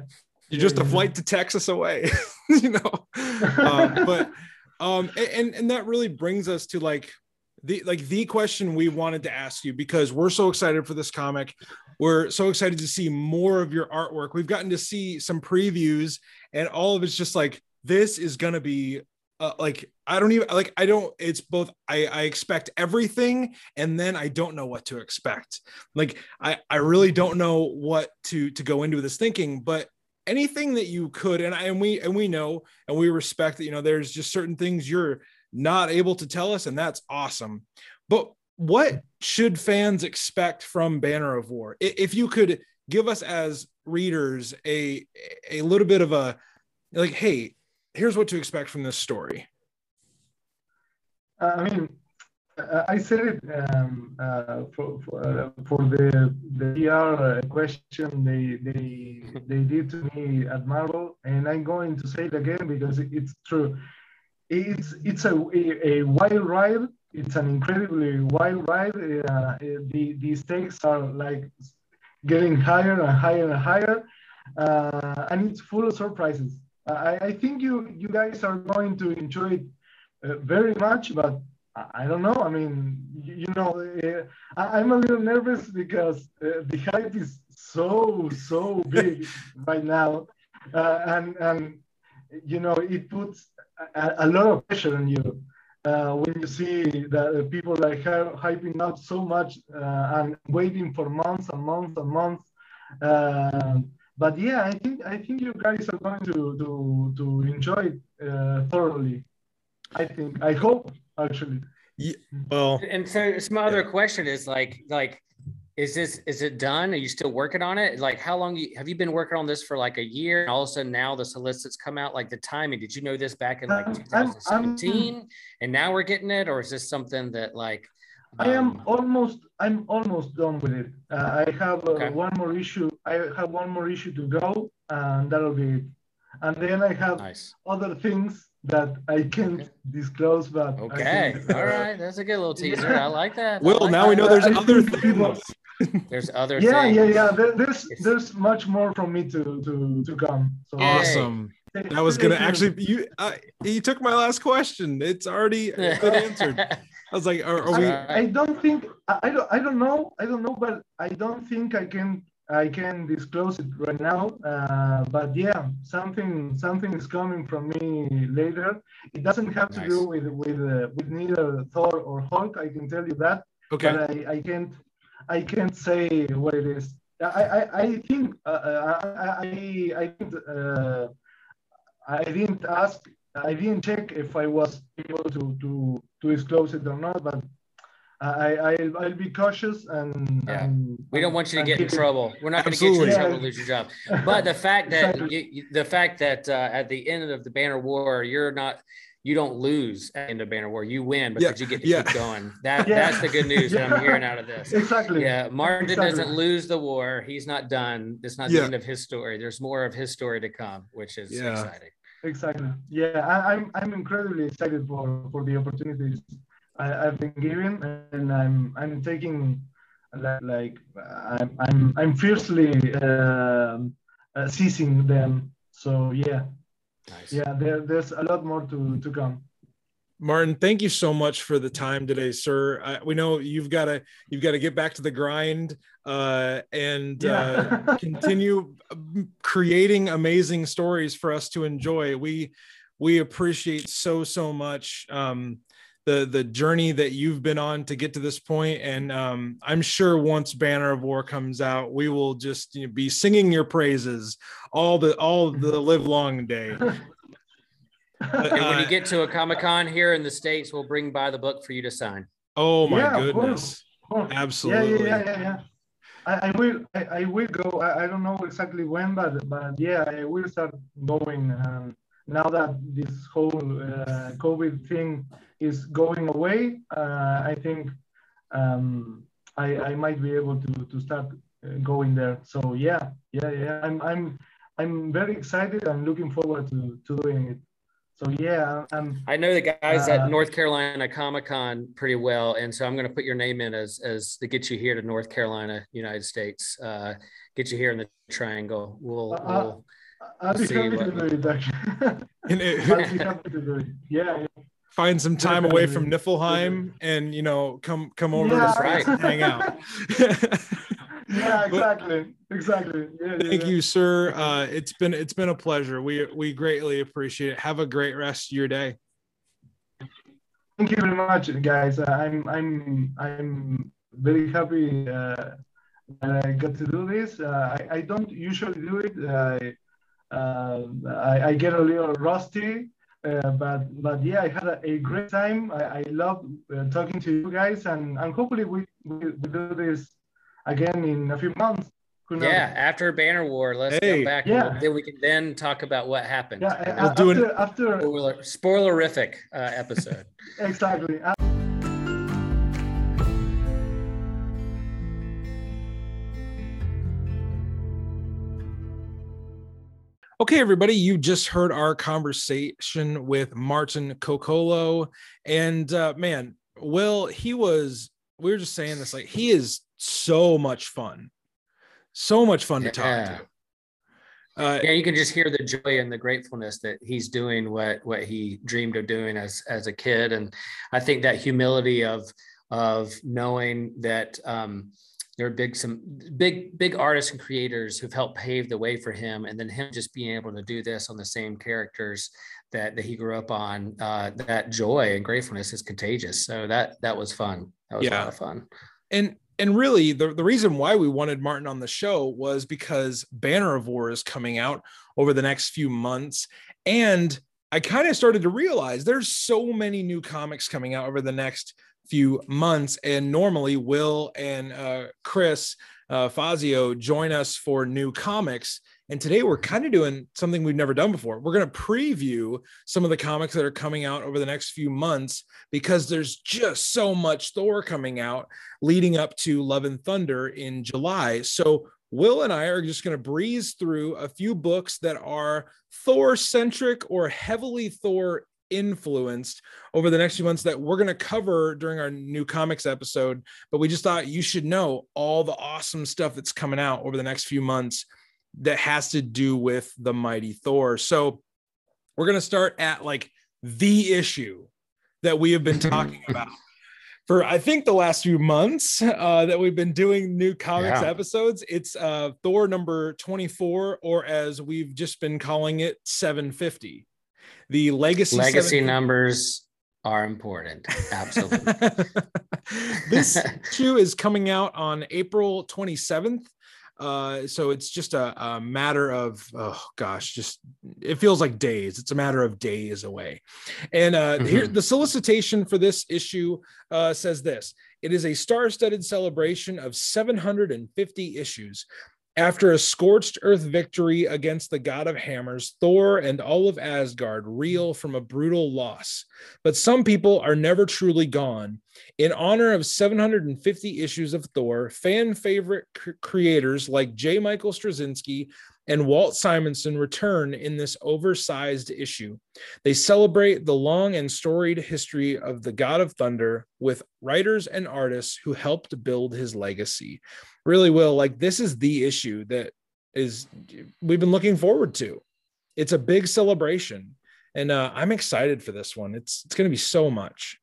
you're just a flight to texas away you know uh, but um and and that really brings us to like the like the question we wanted to ask you because we're so excited for this comic we're so excited to see more of your artwork. We've gotten to see some previews, and all of it's just like this is gonna be uh, like I don't even like I don't. It's both. I I expect everything, and then I don't know what to expect. Like I I really don't know what to to go into this thinking, but anything that you could and I, and we and we know and we respect that you know there's just certain things you're not able to tell us and that's awesome but what should fans expect from Banner of War? If you could give us as readers a a little bit of a like, hey, here's what to expect from this story. Uh, I mean, I said it um, uh, for for, uh, for, the the PR uh, question they they they did to me at Marvel, and I'm going to say it again because it's true. It's it's a a, a wild ride it's an incredibly wild ride. Uh, the, the stakes are like getting higher and higher and higher, uh, and it's full of surprises. I, I think you you guys are going to enjoy it uh, very much, but I don't know. I mean, you, know, uh, I, am a little nervous because uh, the hype is so so big right now, uh, and and you know it puts a, a lot of pressure on you uh, when you see that people like her hyping up so much uh, and waiting for months and months and months. But yeah, I think I think you guys are going to to to enjoy it uh, thoroughly. I think I hope actually. Yeah, well, and so, so my other question is like like is this is it done? Are you still working on it? Like how long you, have you been working on this for like a year and all of a sudden now the solicits come out? Like the timing did you know this back in like 2017 I'm, I'm, and now we're getting it? Or is this something that like um, i am um, almost i'm almost done with it. Uh, i have uh, okay. one more issue. I have one more issue to go and that'll be it. And then i have nice. other things that I can't okay. disclose, but okay, all right, that's a good little teaser. Yeah. I like that. Well, like now that. we know there's I other things. there's other yeah things. yeah yeah there, there's there's much more from me to to to come so awesome that was gonna actually you uh, you took my last question it's already been answered i was like are, are we I, I, don't think I, I don't i don't know i don't know but i don't think i can i can disclose it right now uh, but yeah something something is coming from me later it doesn't have to do with with uh, with neither thor or hulk i can tell you that okay but i i can't I can't say what it is. I I, I think uh, uh I I I didn't, uh, I didn't ask. I didn't check if I was able to to to disclose it or not, but I, I I'll be cautious and, yeah. and we don't want you to get in trouble. We're not going to get you in trouble yeah. lose your job. But the fact that exactly. you, the fact that uh, at the end of the Banner War, you're not you don't lose in the end of banner war. You win because yeah. you get to yeah. keep going. That yeah. that's the good news that I'm hearing out of this. Exactly. Yeah. Martin exactly. doesn't lose the war. He's not done. It's not the end of his story. There's more of his story to come, which is exciting. Exactly. Yeah, I, am I'm, I'm incredibly excited for for the opportunities I, have been given, and I'm I'm taking like, like I'm I'm I'm fiercely uh, uh, seizing them. So yeah, Nice. Yeah, there, there's a lot more to, to come. Martin, thank you so much for the time today, sir. Uh, we know you've got to you've got to get back to the grind uh, and yeah. uh, continue um, creating amazing stories for us to enjoy. We we appreciate so so much um, the the journey that you've been on to get to this point and um, i'm sure once banner of war comes out we will just you know, be singing your praises all the all the live long day and when you get to a Comic Con here in the States, we'll bring by the book for you to sign. Oh my yeah, goodness. Absolutely. Yeah, yeah, yeah, yeah. I, I will I, I, will go. I, I, don't know exactly when, but but yeah, I will start going um, now that this whole uh, COVID thing is going away. Uh, I think um, I, I might be able to to start uh, going there. So yeah, yeah, yeah. I'm I'm I'm very excited. I'm looking forward to, to doing it. So yeah, I'm, I know the guys uh, at North Carolina Comic Con pretty well, and so I'm going to put your name in as as to get you here to North Carolina, United States. Uh, get you here in the Triangle. We'll. Uh, we'll I'll be happy to do it. Actually, I'll be happy to do it. Yeah. Yeah. Find some time away from Niflheim, and you know, come come over yeah. to right. hang out. yeah, exactly, exactly. Yeah, thank yeah. you, sir. Uh, it's been it's been a pleasure. We we greatly appreciate it. Have a great rest of your day. Thank you very much, guys. Uh, I'm I'm I'm very happy uh, that I got to do this. Uh, I, I don't usually do it. Uh, I, I get a little rusty, uh, but but yeah, I had a, a great time. I, I love uh, talking to you guys, and, and hopefully we, we, we do this again in a few months. Yeah, after Banner War, let's hey. come back. Yeah. We'll, then we can then talk about what happened. Yeah, we'll do it after spoiler, spoilerific uh, episode. exactly. Okay, everybody, you just heard our conversation with Martin Coccolo. And uh, man, Will, he was, we were just saying this, like, he is so much fun. So much fun to talk to. Uh, yeah, you can just hear the joy and the gratefulness that he's doing what what he dreamed of doing as as a kid, and I think that humility of of knowing that um, there are big some big big artists and creators who've helped pave the way for him, and then him just being able to do this on the same characters that that he grew up on. Uh, that joy and gratefulness is contagious. So that that was fun. That was yeah. a lot of fun. And and really the, the reason why we wanted Martin on the show was because Banner of War is coming out over the next few months. And I kind of started to realize there's so many new comics coming out over the next few months. And normally Will and uh, Chris uh, Fazio join us for new comics. And today we're kind of doing something we've never done before. We're going to preview some of the comics that are coming out over the next few months because there's just so much Thor coming out leading up to Love and Thunder in July. So Will and I are just going to breeze through a few books that are Thor centric or heavily Thor influenced over the next few months that we're going to cover during our new comics episode. But we just thought you should know all the awesome stuff that's coming out over the next few months that has to do with the mighty Thor. So we're going to start at like the issue that we have been talking about for I think the last few months uh, that we've been doing new comics yeah. episodes. It's uh, Thor number 24, or as we've just been calling it, 750. The legacy legacy numbers are important. Absolutely. this issue is coming out on April 27th. Uh, so it's just a, a, matter of oh gosh, just it feels like days. It's a matter of days away. And uh, mm-hmm. here, the solicitation for this issue uh, says this: It is a star-studded celebration of 750 issues after a scorched earth victory against the god of hammers, Thor and all of Asgard reel from a brutal loss. But some people are never truly gone. In honor of 750 issues of Thor, fan favorite creators like J. Michael Straczynski and Walt Simonson return in this oversized issue. They celebrate the long and storied history of the God of Thunder with writers and artists who helped build his legacy. Really will like this is the issue that is we've been looking forward to. It's a big celebration and uh, i'm excited for this one. It's it's going to be so much.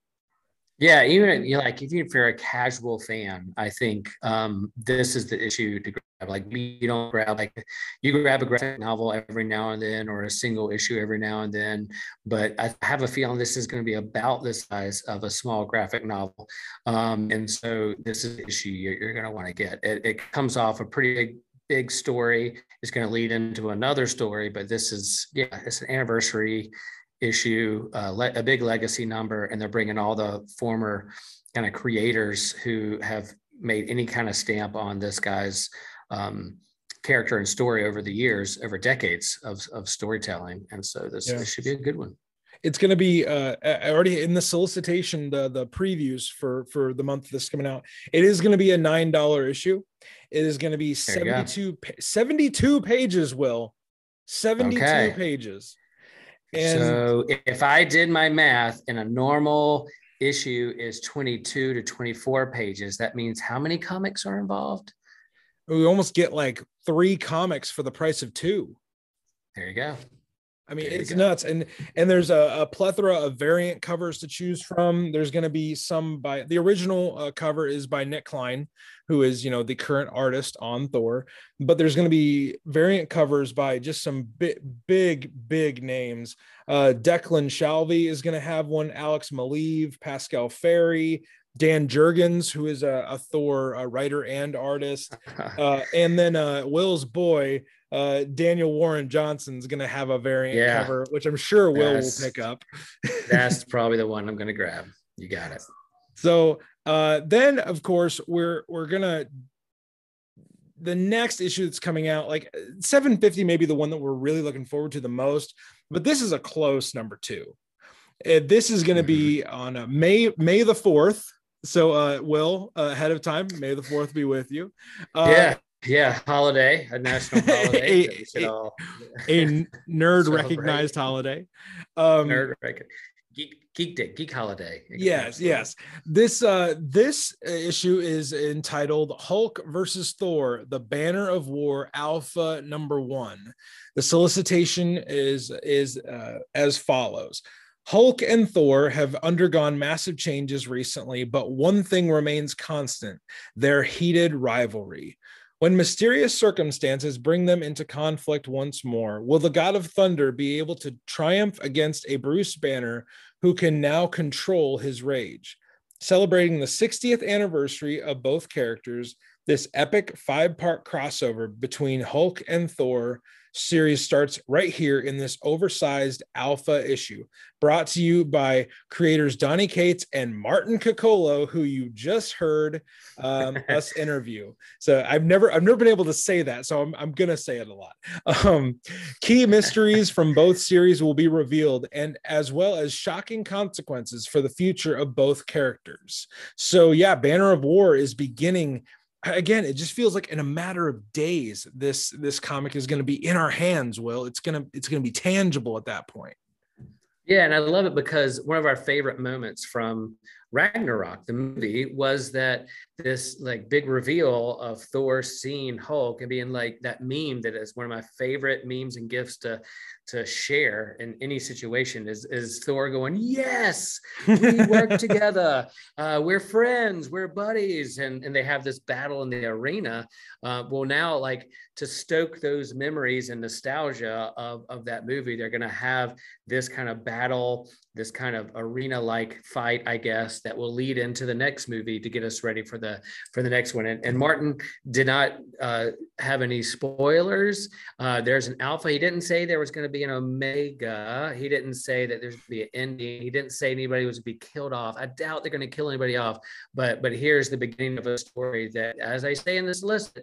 Yeah even you know, like if you're a casual fan i think um, this is the issue to like you don't grab like you grab a graphic novel every now and then or a single issue every now and then but i have a feeling this is going to be about the size of a small graphic novel. Um, and so this is issue you're, you're going to want to get. It, it comes off a pretty big big story. It's going to lead into another story but this is yeah it's an anniversary issue, uh, le- a big legacy number, and they're bringing all the former kind of creators who have made any kind of stamp on this guy's um, character and story over the years, over decades of, of storytelling. And so this, yeah. this should be a good one it's going to be uh, already in the solicitation the the previews for for the month this coming out it is going to be a nine dollar issue it is going to be 72 72 pages will 72 okay. pages and so if i did my math in a normal issue is 22 to 24 pages that means how many comics are involved we almost get like three comics for the price of two there you go I mean, it's nuts, and and there's a, a, plethora of variant covers to choose from. There's going to be some by the original uh, cover is by Nic Klein, who is you know the current artist on Thor, but there's going to be variant covers by just some big, big, big names. Uh, Declan Shalvey is going to have one. Alex Maleev, Pasqual Ferry, Dan Jurgens, who is a, a Thor a writer and artist, uh, and then uh, Will's boy uh, Daniel Warren Johnson is going to have a variant yeah. cover, which I'm sure Will will pick up. that's probably the one I'm going to grab. You got it. So uh, then, of course, we're we're gonna the next issue that's coming out, like 750, maybe the one that we're really looking forward to the most. But this is a close number two. Uh, this is going to be mm-hmm. on uh, May May the fourth. So, uh, Will, uh, ahead of time, May the fourth be with you. Uh, yeah, yeah, holiday, a national holiday. a, a, a nerd recognized holiday. Um, nerd geek geek day, geek holiday. Yes, yes. This uh this issue is entitled Hulk versus Thor: The Banner of War Alpha Number One. The solicitation is is uh, as follows. Hulk and Thor have undergone massive changes recently, but one thing remains constant their heated rivalry. When mysterious circumstances bring them into conflict once more, will the God of Thunder be able to triumph against a Bruce Banner who can now control his rage? Celebrating the 60th anniversary of both characters, this epic five part crossover between Hulk and Thor series starts right here in this oversized alpha issue, brought to you by creators Donny Cates and Martin Coccolo, who you just heard um, us interview. So I've never I've never been able to say that, so I'm I'm gonna say it a lot. Um, key mysteries from both series will be revealed, and as well as shocking consequences for the future of both characters. So yeah, Banner of War is beginning again it just feels like in a matter of days this this comic is going to be in our hands will. It's going to it's going to be tangible at that point. Yeah and i love it because one of our favorite moments from ragnarok the movie was that this like big reveal of thor seeing hulk and being like that meme that is one of my favorite memes and gifts to to share in any situation is is Thor going, yes, we work together, uh, we're friends, we're buddies, and and they have this battle in the arena. Uh, well, now like to stoke those memories and nostalgia of of that movie, they're going to have this kind of battle, this kind of arena like fight, I guess, that will lead into the next movie to get us ready for the for the next one. And, and Martin did not uh, have any spoilers. Uh, there's an alpha. He didn't say there was going to be an omega. He didn't say that there's going to be an ending. He didn't say anybody was to be killed off. I doubt they're going to kill anybody off. But but here's the beginning of a story that, as I say in this list,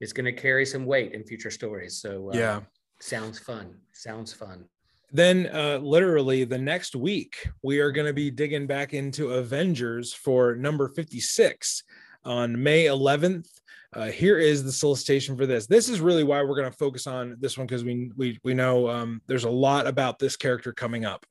is going to carry some weight in future stories. So uh, yeah, sounds fun. Sounds fun. Then, uh, literally, the next week, we are going to be digging back into Avengers for number 56 on May 11th. Uh, here is the solicitation for this. This is really why we're going to focus on this one because we we we know um, there's a lot about this character coming up.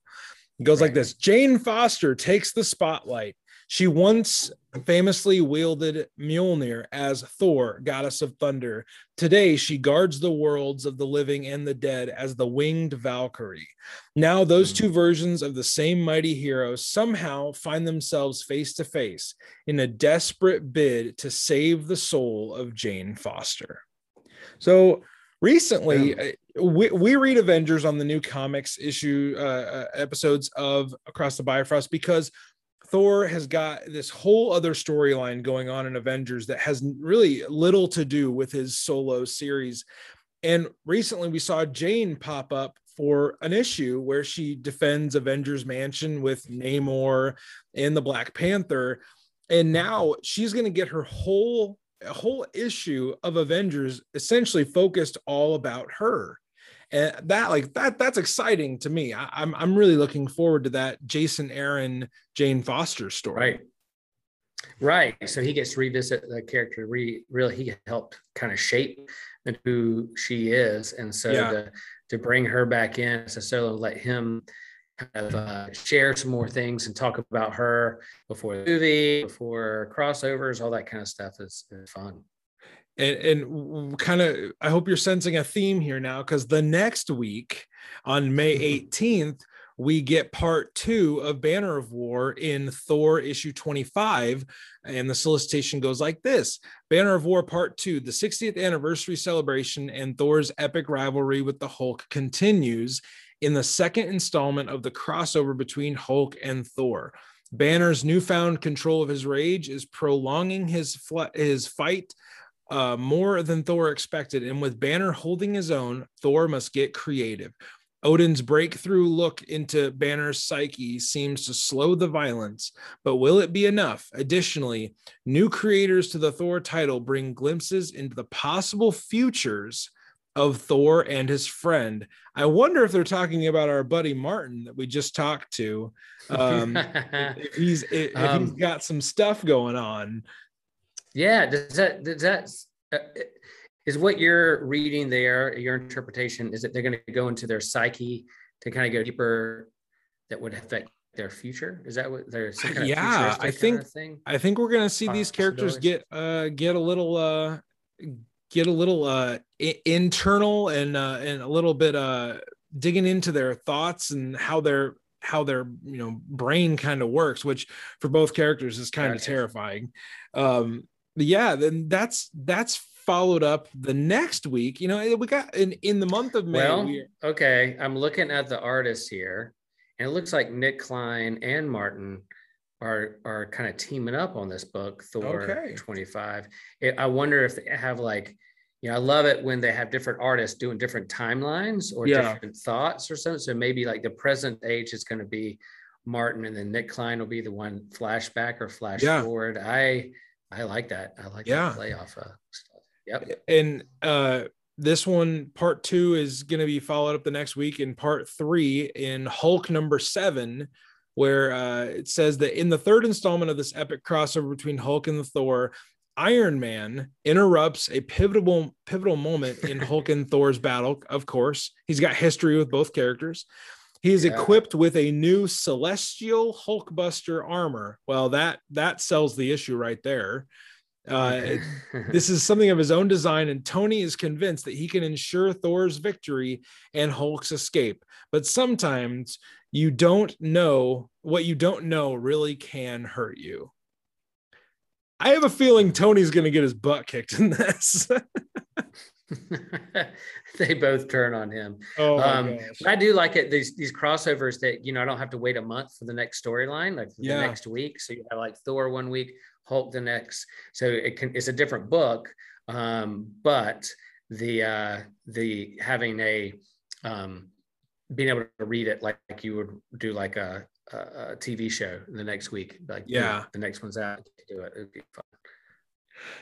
It goes right. like this: Jane Foster takes the spotlight she once famously wielded Mjolnir as Thor, goddess of thunder. Today, she guards the worlds of the living and the dead as the winged Valkyrie. Now, those two versions of the same mighty hero somehow find themselves face to face in a desperate bid to save the soul of Jane Foster. So, recently yeah. Uh, we, we read avengers on the new comics issue uh, uh, episodes of across the bifrost because Thor has got this whole other storyline going on in Avengers that has really little to do with his solo series. And recently we saw Jane pop up for an issue where she defends Avengers Mansion with Namor and the Black Panther. And now she's going to get her whole whole issue of Avengers essentially focused all about her. And that like that that's exciting to me. I, am I'm, I'm really looking forward to that Jason Aaron Jane Foster story. Right. Right. So he gets to revisit the character. Re, really, he helped kind of shape who she is, and so yeah. to to bring her back in a solo, let him kind of uh, share some more things and talk about her before the movie, before crossovers, all that kind of stuff is, is fun. And, and kind of, I hope you're sensing a theme here now because the next week on May 18th, mm-hmm. we get part two of Banner of War in Thor issue 25. And the solicitation goes like this Banner of War part two, the 60th anniversary celebration and Thor's epic rivalry with the Hulk continues in the second installment of the crossover between Hulk and Thor. Banner's newfound control of his rage is prolonging his fl- his fight uh, more than Thor expected, and with Banner holding his own, Thor must get creative. Odin's breakthrough look into Banner's psyche seems to slow the violence, but will it be enough? Additionally, new creators to the Thor title bring glimpses into the possible futures of Thor and his friend. I wonder if they're talking about our buddy Martin that we just talked to. Um, if he's if um, he's got some stuff going on. Yeah, does that does that uh, is what you're reading there? Your interpretation is that they're going to go into their psyche to kind of go deeper that would affect their future is that what there's kind of yeah i think i think we're gonna see these characters get uh get a little uh get a little uh, I- internal and uh, and a little bit uh, digging into their thoughts and how their how their you know brain kind of works, which for both characters is kind of terrifying. Um, yeah, then that's that's followed up the next week. You know, we got in in the month of May. Well, okay, I'm looking at the artists here, and it looks like Nic Klein and Martin are are kind of teaming up on this book, Thor okay. 25. It, I wonder if they have like, you know, I love it when they have different artists doing different timelines or yeah. different thoughts or something. So maybe like the present age is going to be Martin, and then Nic Klein will be the one flashback or flash yeah. forward. I I like that. I like yeah. that playoff uh, stuff. Yep. And uh this one part two is going to be followed up the next week in part three in hulk number seven where uh, it says that in the third installment of this epic crossover between Hulk and the Thor, Iron Man interrupts a pivotal pivotal moment in Hulk and Thor's battle. Of course, he's got history with both characters. He is yeah. equipped with a new celestial Hulkbuster armor. Well, that that sells the issue right there. Uh, this is something of his own design, and Tony is convinced that he can ensure Thor's victory and Hulk's escape. But sometimes you don't know what you don't know really can hurt you. I have a feeling Tony's going to get his butt kicked in this. they both turn on him. Oh um, I do like it. These these crossovers that you know I don't have to wait a month for the next storyline, like yeah. the next week. So you have like Thor one week, Hulk the next. So it can it's a different book, um, but the uh, the having a um, being able to read it like, like you would do like a, a, a, TV show the next week. Like yeah, the next one's out. Do it. It'd be fun.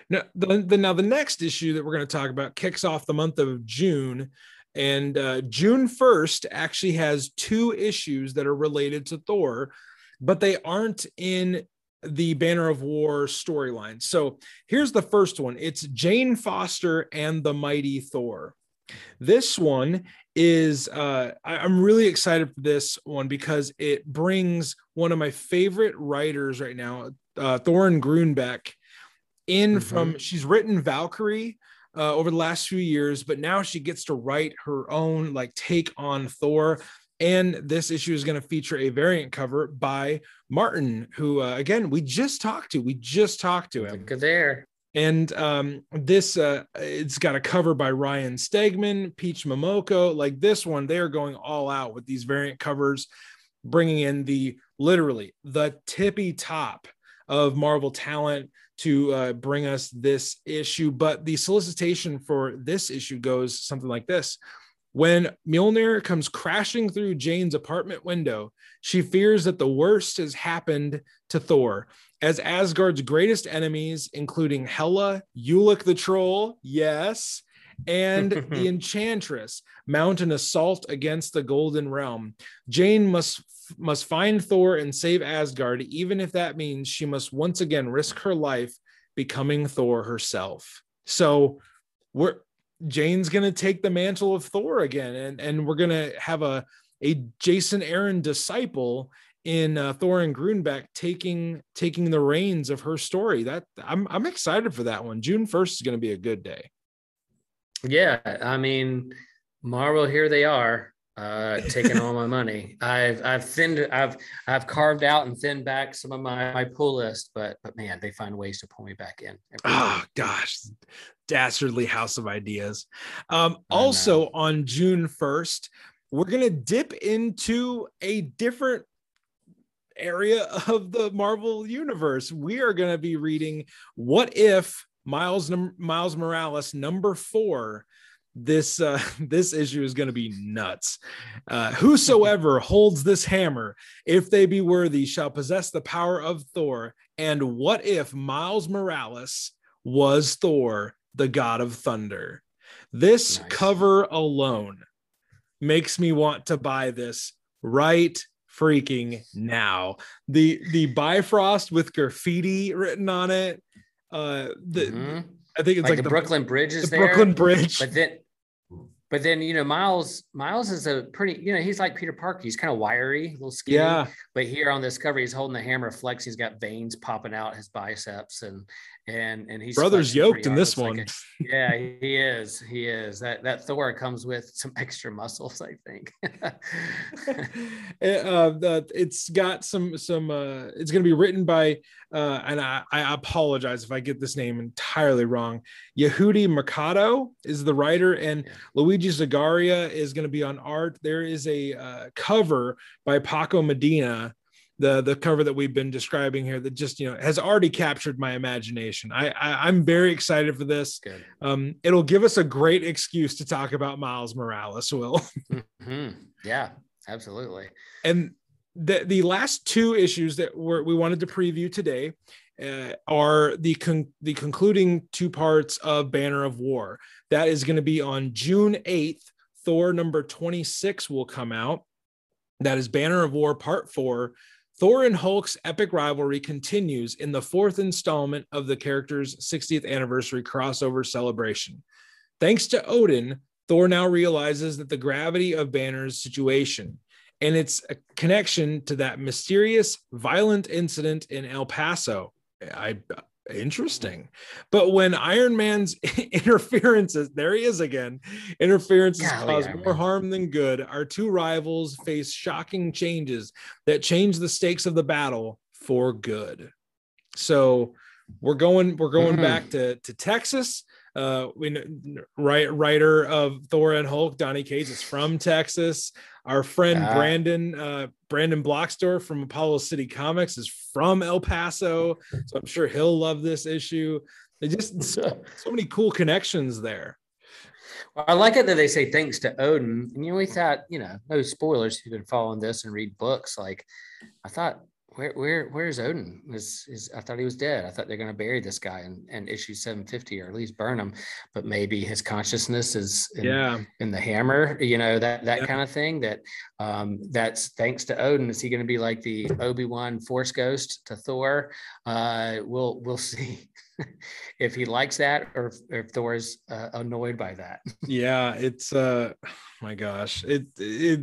Now the, the now the next issue that we're going to talk about kicks off the month of June, and uh, June first actually has two issues that are related to Thor, but they aren't in the Banner of War storyline. So here's the first one. It's Jane Foster and the Mighty Thor. This one is uh, I, am really excited for this one because it brings one of my favorite writers right now, uh, Torunn Grønbekk, in mm-hmm. from. She's written Valkyrie uh, over the last few years, but now she gets to write her own like take on Thor. And this issue is going to feature a variant cover by Martin, who uh, again we just talked to. We just talked to him. Good there. And um, this, uh, it's got a cover by Ryan Stegman, Peach Momoko. Like this one, they are going all out with these variant covers, bringing in the literally the tippy top of Marvel talent to uh, bring us this issue. But the solicitation for this issue goes something like this. When Mjolnir comes crashing through Jane's apartment window, she fears that the worst has happened to Thor. As Asgard's greatest enemies, including Hela, Ulik the Troll, yes, and the Enchantress, mount an assault against the Golden Realm. Jane must must find Thor and save Asgard, even if that means she must once again risk her life becoming Thor herself. So we're Jane's gonna take the mantle of Thor again, and and we're gonna have a a Jason Aaron disciple in uh, Torunn Grønbekk taking taking the reins of her story. That I'm I'm excited for that one. June first is to be a good day. Yeah, I mean, Marvel, here they are uh, taking all my money. I've I've thinned I've I've carved out and thinned back some of my my pull list, but but man, they find ways to pull me back in. Oh gosh, dastardly house of ideas. Um, also on June first, we're gonna dip into a different area of the Marvel universe. We are gonna be reading "What If." Miles Miles Morales number four this uh, this issue is going to be nuts. Uh, whosoever holds this hammer, if they be worthy, shall possess the power of Thor. And what if Miles Morales was Thor, the god of thunder? This nice. cover alone makes me want to buy this right freaking now. The the Bifrost with graffiti written on it. Uh, the mm-hmm. I think it's like, like the, the, Brooklyn Bridge is the there. Brooklyn Bridge. But then but then you know miles miles is a pretty you know he's like peter parker. He's kind of wiry a little skinny yeah. but here on this cover he's holding the hammer flex. He's got veins popping out his biceps and and and he's brothers yoked in this one like a, yeah he is he is. That that thor comes with some extra muscles i think. It, uh, it's got some some uh it's going to be written by uh and I, I apologize if i get this name entirely wrong. Yehudi mercado is the writer and yeah. Luigi zagaria is going to be on art there is a uh, cover by paco medina the the cover that we've been describing here that just you know has already captured my imagination. I, I am very excited for this. Good. Um, it'll give us a great excuse to talk about Miles Morales. Will. mm-hmm. Yeah, absolutely. And the the last two issues that we we wanted to preview today uh, are the con- the concluding two parts of Banner of War. That is going to be on June eighth. Thor number twenty six will come out. That is Banner of War Part Four Thor and Hulk's epic rivalry continues in the fourth installment of the character's 60th anniversary crossover celebration. Thanks to Odin, Thor now realizes that the gravity of Banner's situation and its connection to that mysterious, violent incident in El Paso. I interesting. But when Iron Man's interferences, there he is again, interferences Golly, cause more harm than good, our two rivals face shocking changes that change the stakes of the battle for good. So we're going, we're going mm-hmm. back to, to Texas. Uh, we write, writer of Thor and Hulk, Donny Cates is from Texas. Our friend uh, Brandon uh, Brandon Blocksdorf from Apollo City Comics is from El Paso, so I'm sure he'll love this issue. They just so, so many cool connections there. Well, I like it that they say thanks to Odin. And you know, we thought, you know, no spoilers. You've been following this and read books. Like, I thought where where where's Odin? Is is I thought he was dead. I thought they're going to bury this guy in, in issue 750 or at least burn him. But maybe his consciousness is in, yeah in the hammer, you know, that that yeah. kind of thing. That um that's thanks to Odin. Is he going to be like the Obi-Wan force ghost to Thor? Uh we'll we'll see if he likes that or if, or if Thor's uh, annoyed by that. yeah, it's uh my gosh. It it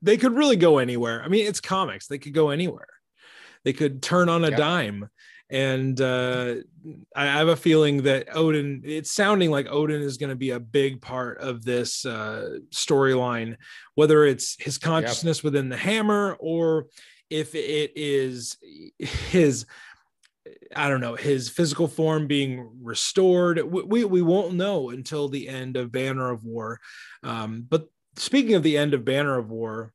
they could really go anywhere. I mean, it's comics. They could go anywhere they could turn on a yep. dime and uh, I have a feeling that Odin. It's sounding like Odin is going to be a big part of this uh, storyline, whether it's his consciousness yep. within the hammer or if it is his. I don't know his physical form being restored. We, we, we won't know until the end of Banner of War. Um, but speaking of the end of Banner of War,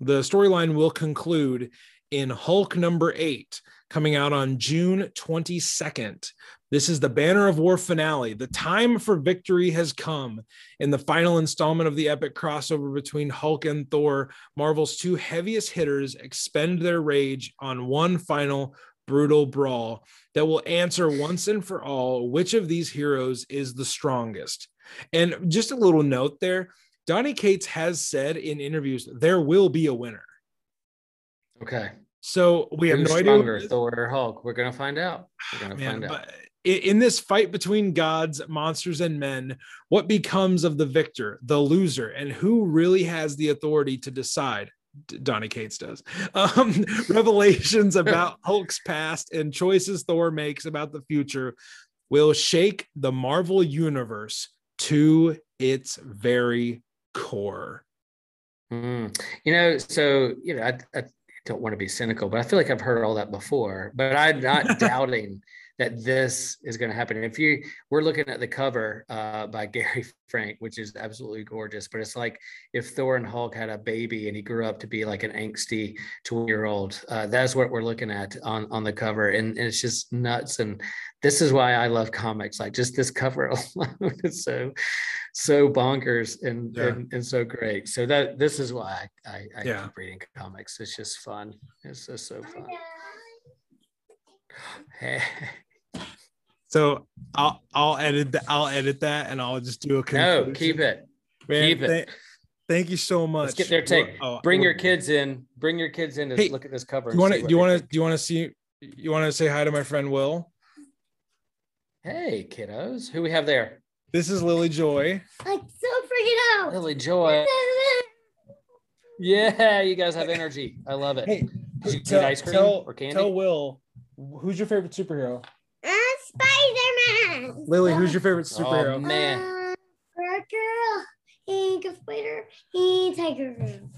the storyline will conclude in Hulk number eight, coming out on June 22nd. This is the Banner of War finale. The time for victory has come. In the final installment of the epic crossover between Hulk and Thor, Marvel's two heaviest hitters expend their rage on one final brutal brawl that will answer once and for all which of these heroes is the strongest. And just a little note there Donny Cates has said in interviews there will be a winner. Okay. So we have Who's no stronger, idea. Thor or Hulk. We're gonna find out. We're gonna Man, find out. in this fight between gods, monsters, and men, what becomes of the victor, the loser, and who really has the authority to decide? D- Donny Cates does. Um, revelations about Hulk's past and choices Thor makes about the future will shake the Marvel universe to its very core. Mm. You know, so you know, I, I don't want to be cynical, but I feel like I've heard all that before. But I'm not doubting that this is going to happen. If you we're looking at the cover uh, by Gary Frank, which is absolutely gorgeous, but it's like if Thor and Hulk had a baby and he grew up to be like an angsty 20 year old. Uh, that's what we're looking at on on the cover, and, and it's just nuts. And this is why I love comics. Like just this cover alone is so so bonkers and, Yeah. and and so great. So that this is why I I, I Yeah. keep reading comics. It's just fun. It's just so fun. Hey. So I'll I'll edit that I'll edit that and I'll just do a No, keep it. Man, keep it. thank- thank you so much. Let's get their take. Oh, Bring your oh, kids in. Bring your kids in to Hey, look at this cover. Do you want to? Do you want to? Do you want to see? You want to say hi to my friend Will? Hey, kiddos. Who we have there? This is Lily Joy. Like so freaking out. Lily Joy. Yeah, you guys have energy. I love it. Hey, Did you tell, eat ice cream tell, or candy? tell Will who's your favorite superhero. Uh, Spider-Man. Lily, who's your favorite superhero? Oh, superhero? man. Uh, Girl. He Ghost Spider. He Tiger Girl.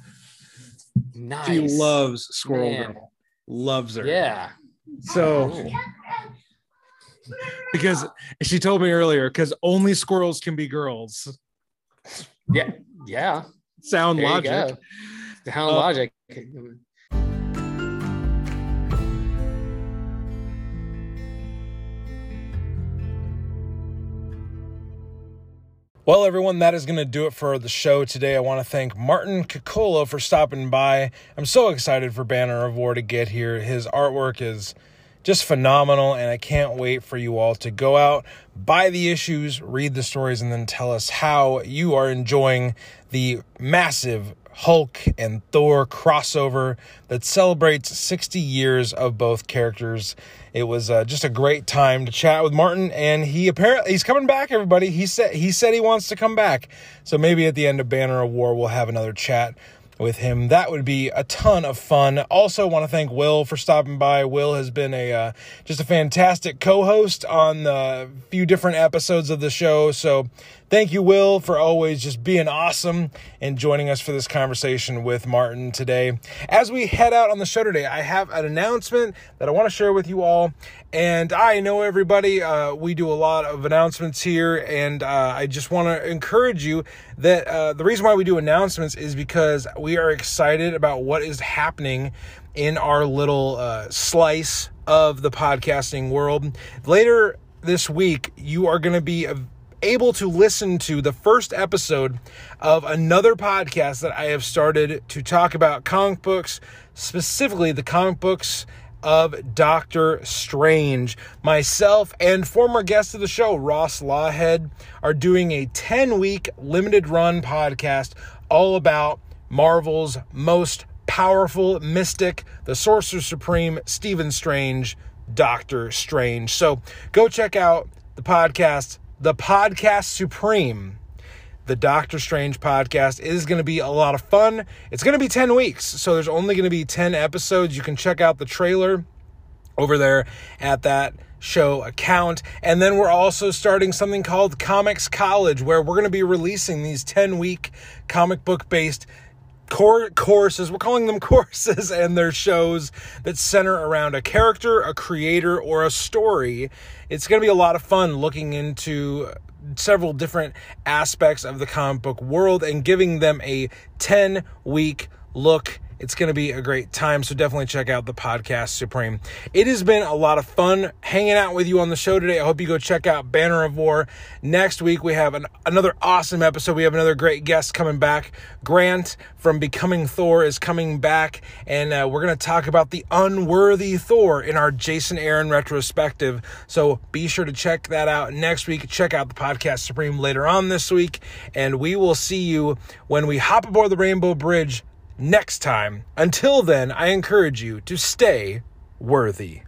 Nice. she loves Squirrel Man. Girl. Loves her. Yeah. So Cool. Because she told me earlier, because only squirrels can be girls. Yeah. Yeah. Sound There logic. go. Sound Uh, logic. Well, everyone, that is going to do it for the show today. I want to thank Martin Coccolo for stopping by. I'm so excited for Banner of War to get here. His artwork is just phenomenal, and I can't wait for you all to go out, buy the issues, read the stories, and then tell us how you are enjoying the massive Hulk and Thor crossover that celebrates 60 years of both characters. It was uh, just a great time to chat with Martin, and he apparently he's coming back. Everybody, he said he said he wants to come back. So maybe at the end of Banner of War, we'll have another chat with him. That would be a ton of fun. Also, want to thank Will for stopping by. Will has been a uh, just a fantastic co-host on the few different episodes of the show. So, thank you, Will, for always just being awesome and joining us for this conversation with Martin today. As we head out on the show today, I have an announcement that I want to share with you all. And I know everybody, uh, we do a lot of announcements here, and uh, I just want to encourage you that uh, the reason why we do announcements is because we are excited about what is happening in our little uh, slice of the podcasting world. Later this week, you are going to be able to listen to the first episode of another podcast that I have started to talk about comic books, specifically the comic books of Doctor Strange. Myself and former guest of the show, Ross Lawhead, are doing a 10 week limited run podcast all about Marvel's most powerful mystic, the Sorcerer Supreme, Stephen Strange, Doctor Strange. So go check out the podcast, The Podcast Supreme the Doctor Strange podcast is going to be a lot of fun. It's going to be 10 weeks, so there's only going to be 10 episodes. You can check out the trailer over there at that show account. And then we're also starting something called Comics College, where we're going to be releasing these 10 week comic book based core courses we're calling them courses and they're shows that center around a character a creator or a story it's going to be a lot of fun looking into several different aspects of the comic book world and giving them a 10 week look It's going to be a great time, so definitely check out the podcast Supreme. It has been a lot of fun hanging out with you on the show today. I hope you go check out Banner of War. Next week, we have an, another awesome episode. We have another great guest coming back. Grant from Becoming Thor is coming back, and uh, we're going to talk about the unworthy Thor in our Jason Aaron retrospective. So be sure to check that out next week. Check out the podcast Supreme later on this week, and we will see you when we hop aboard the Rainbow Bridge next time. Until then, I encourage you to stay worthy.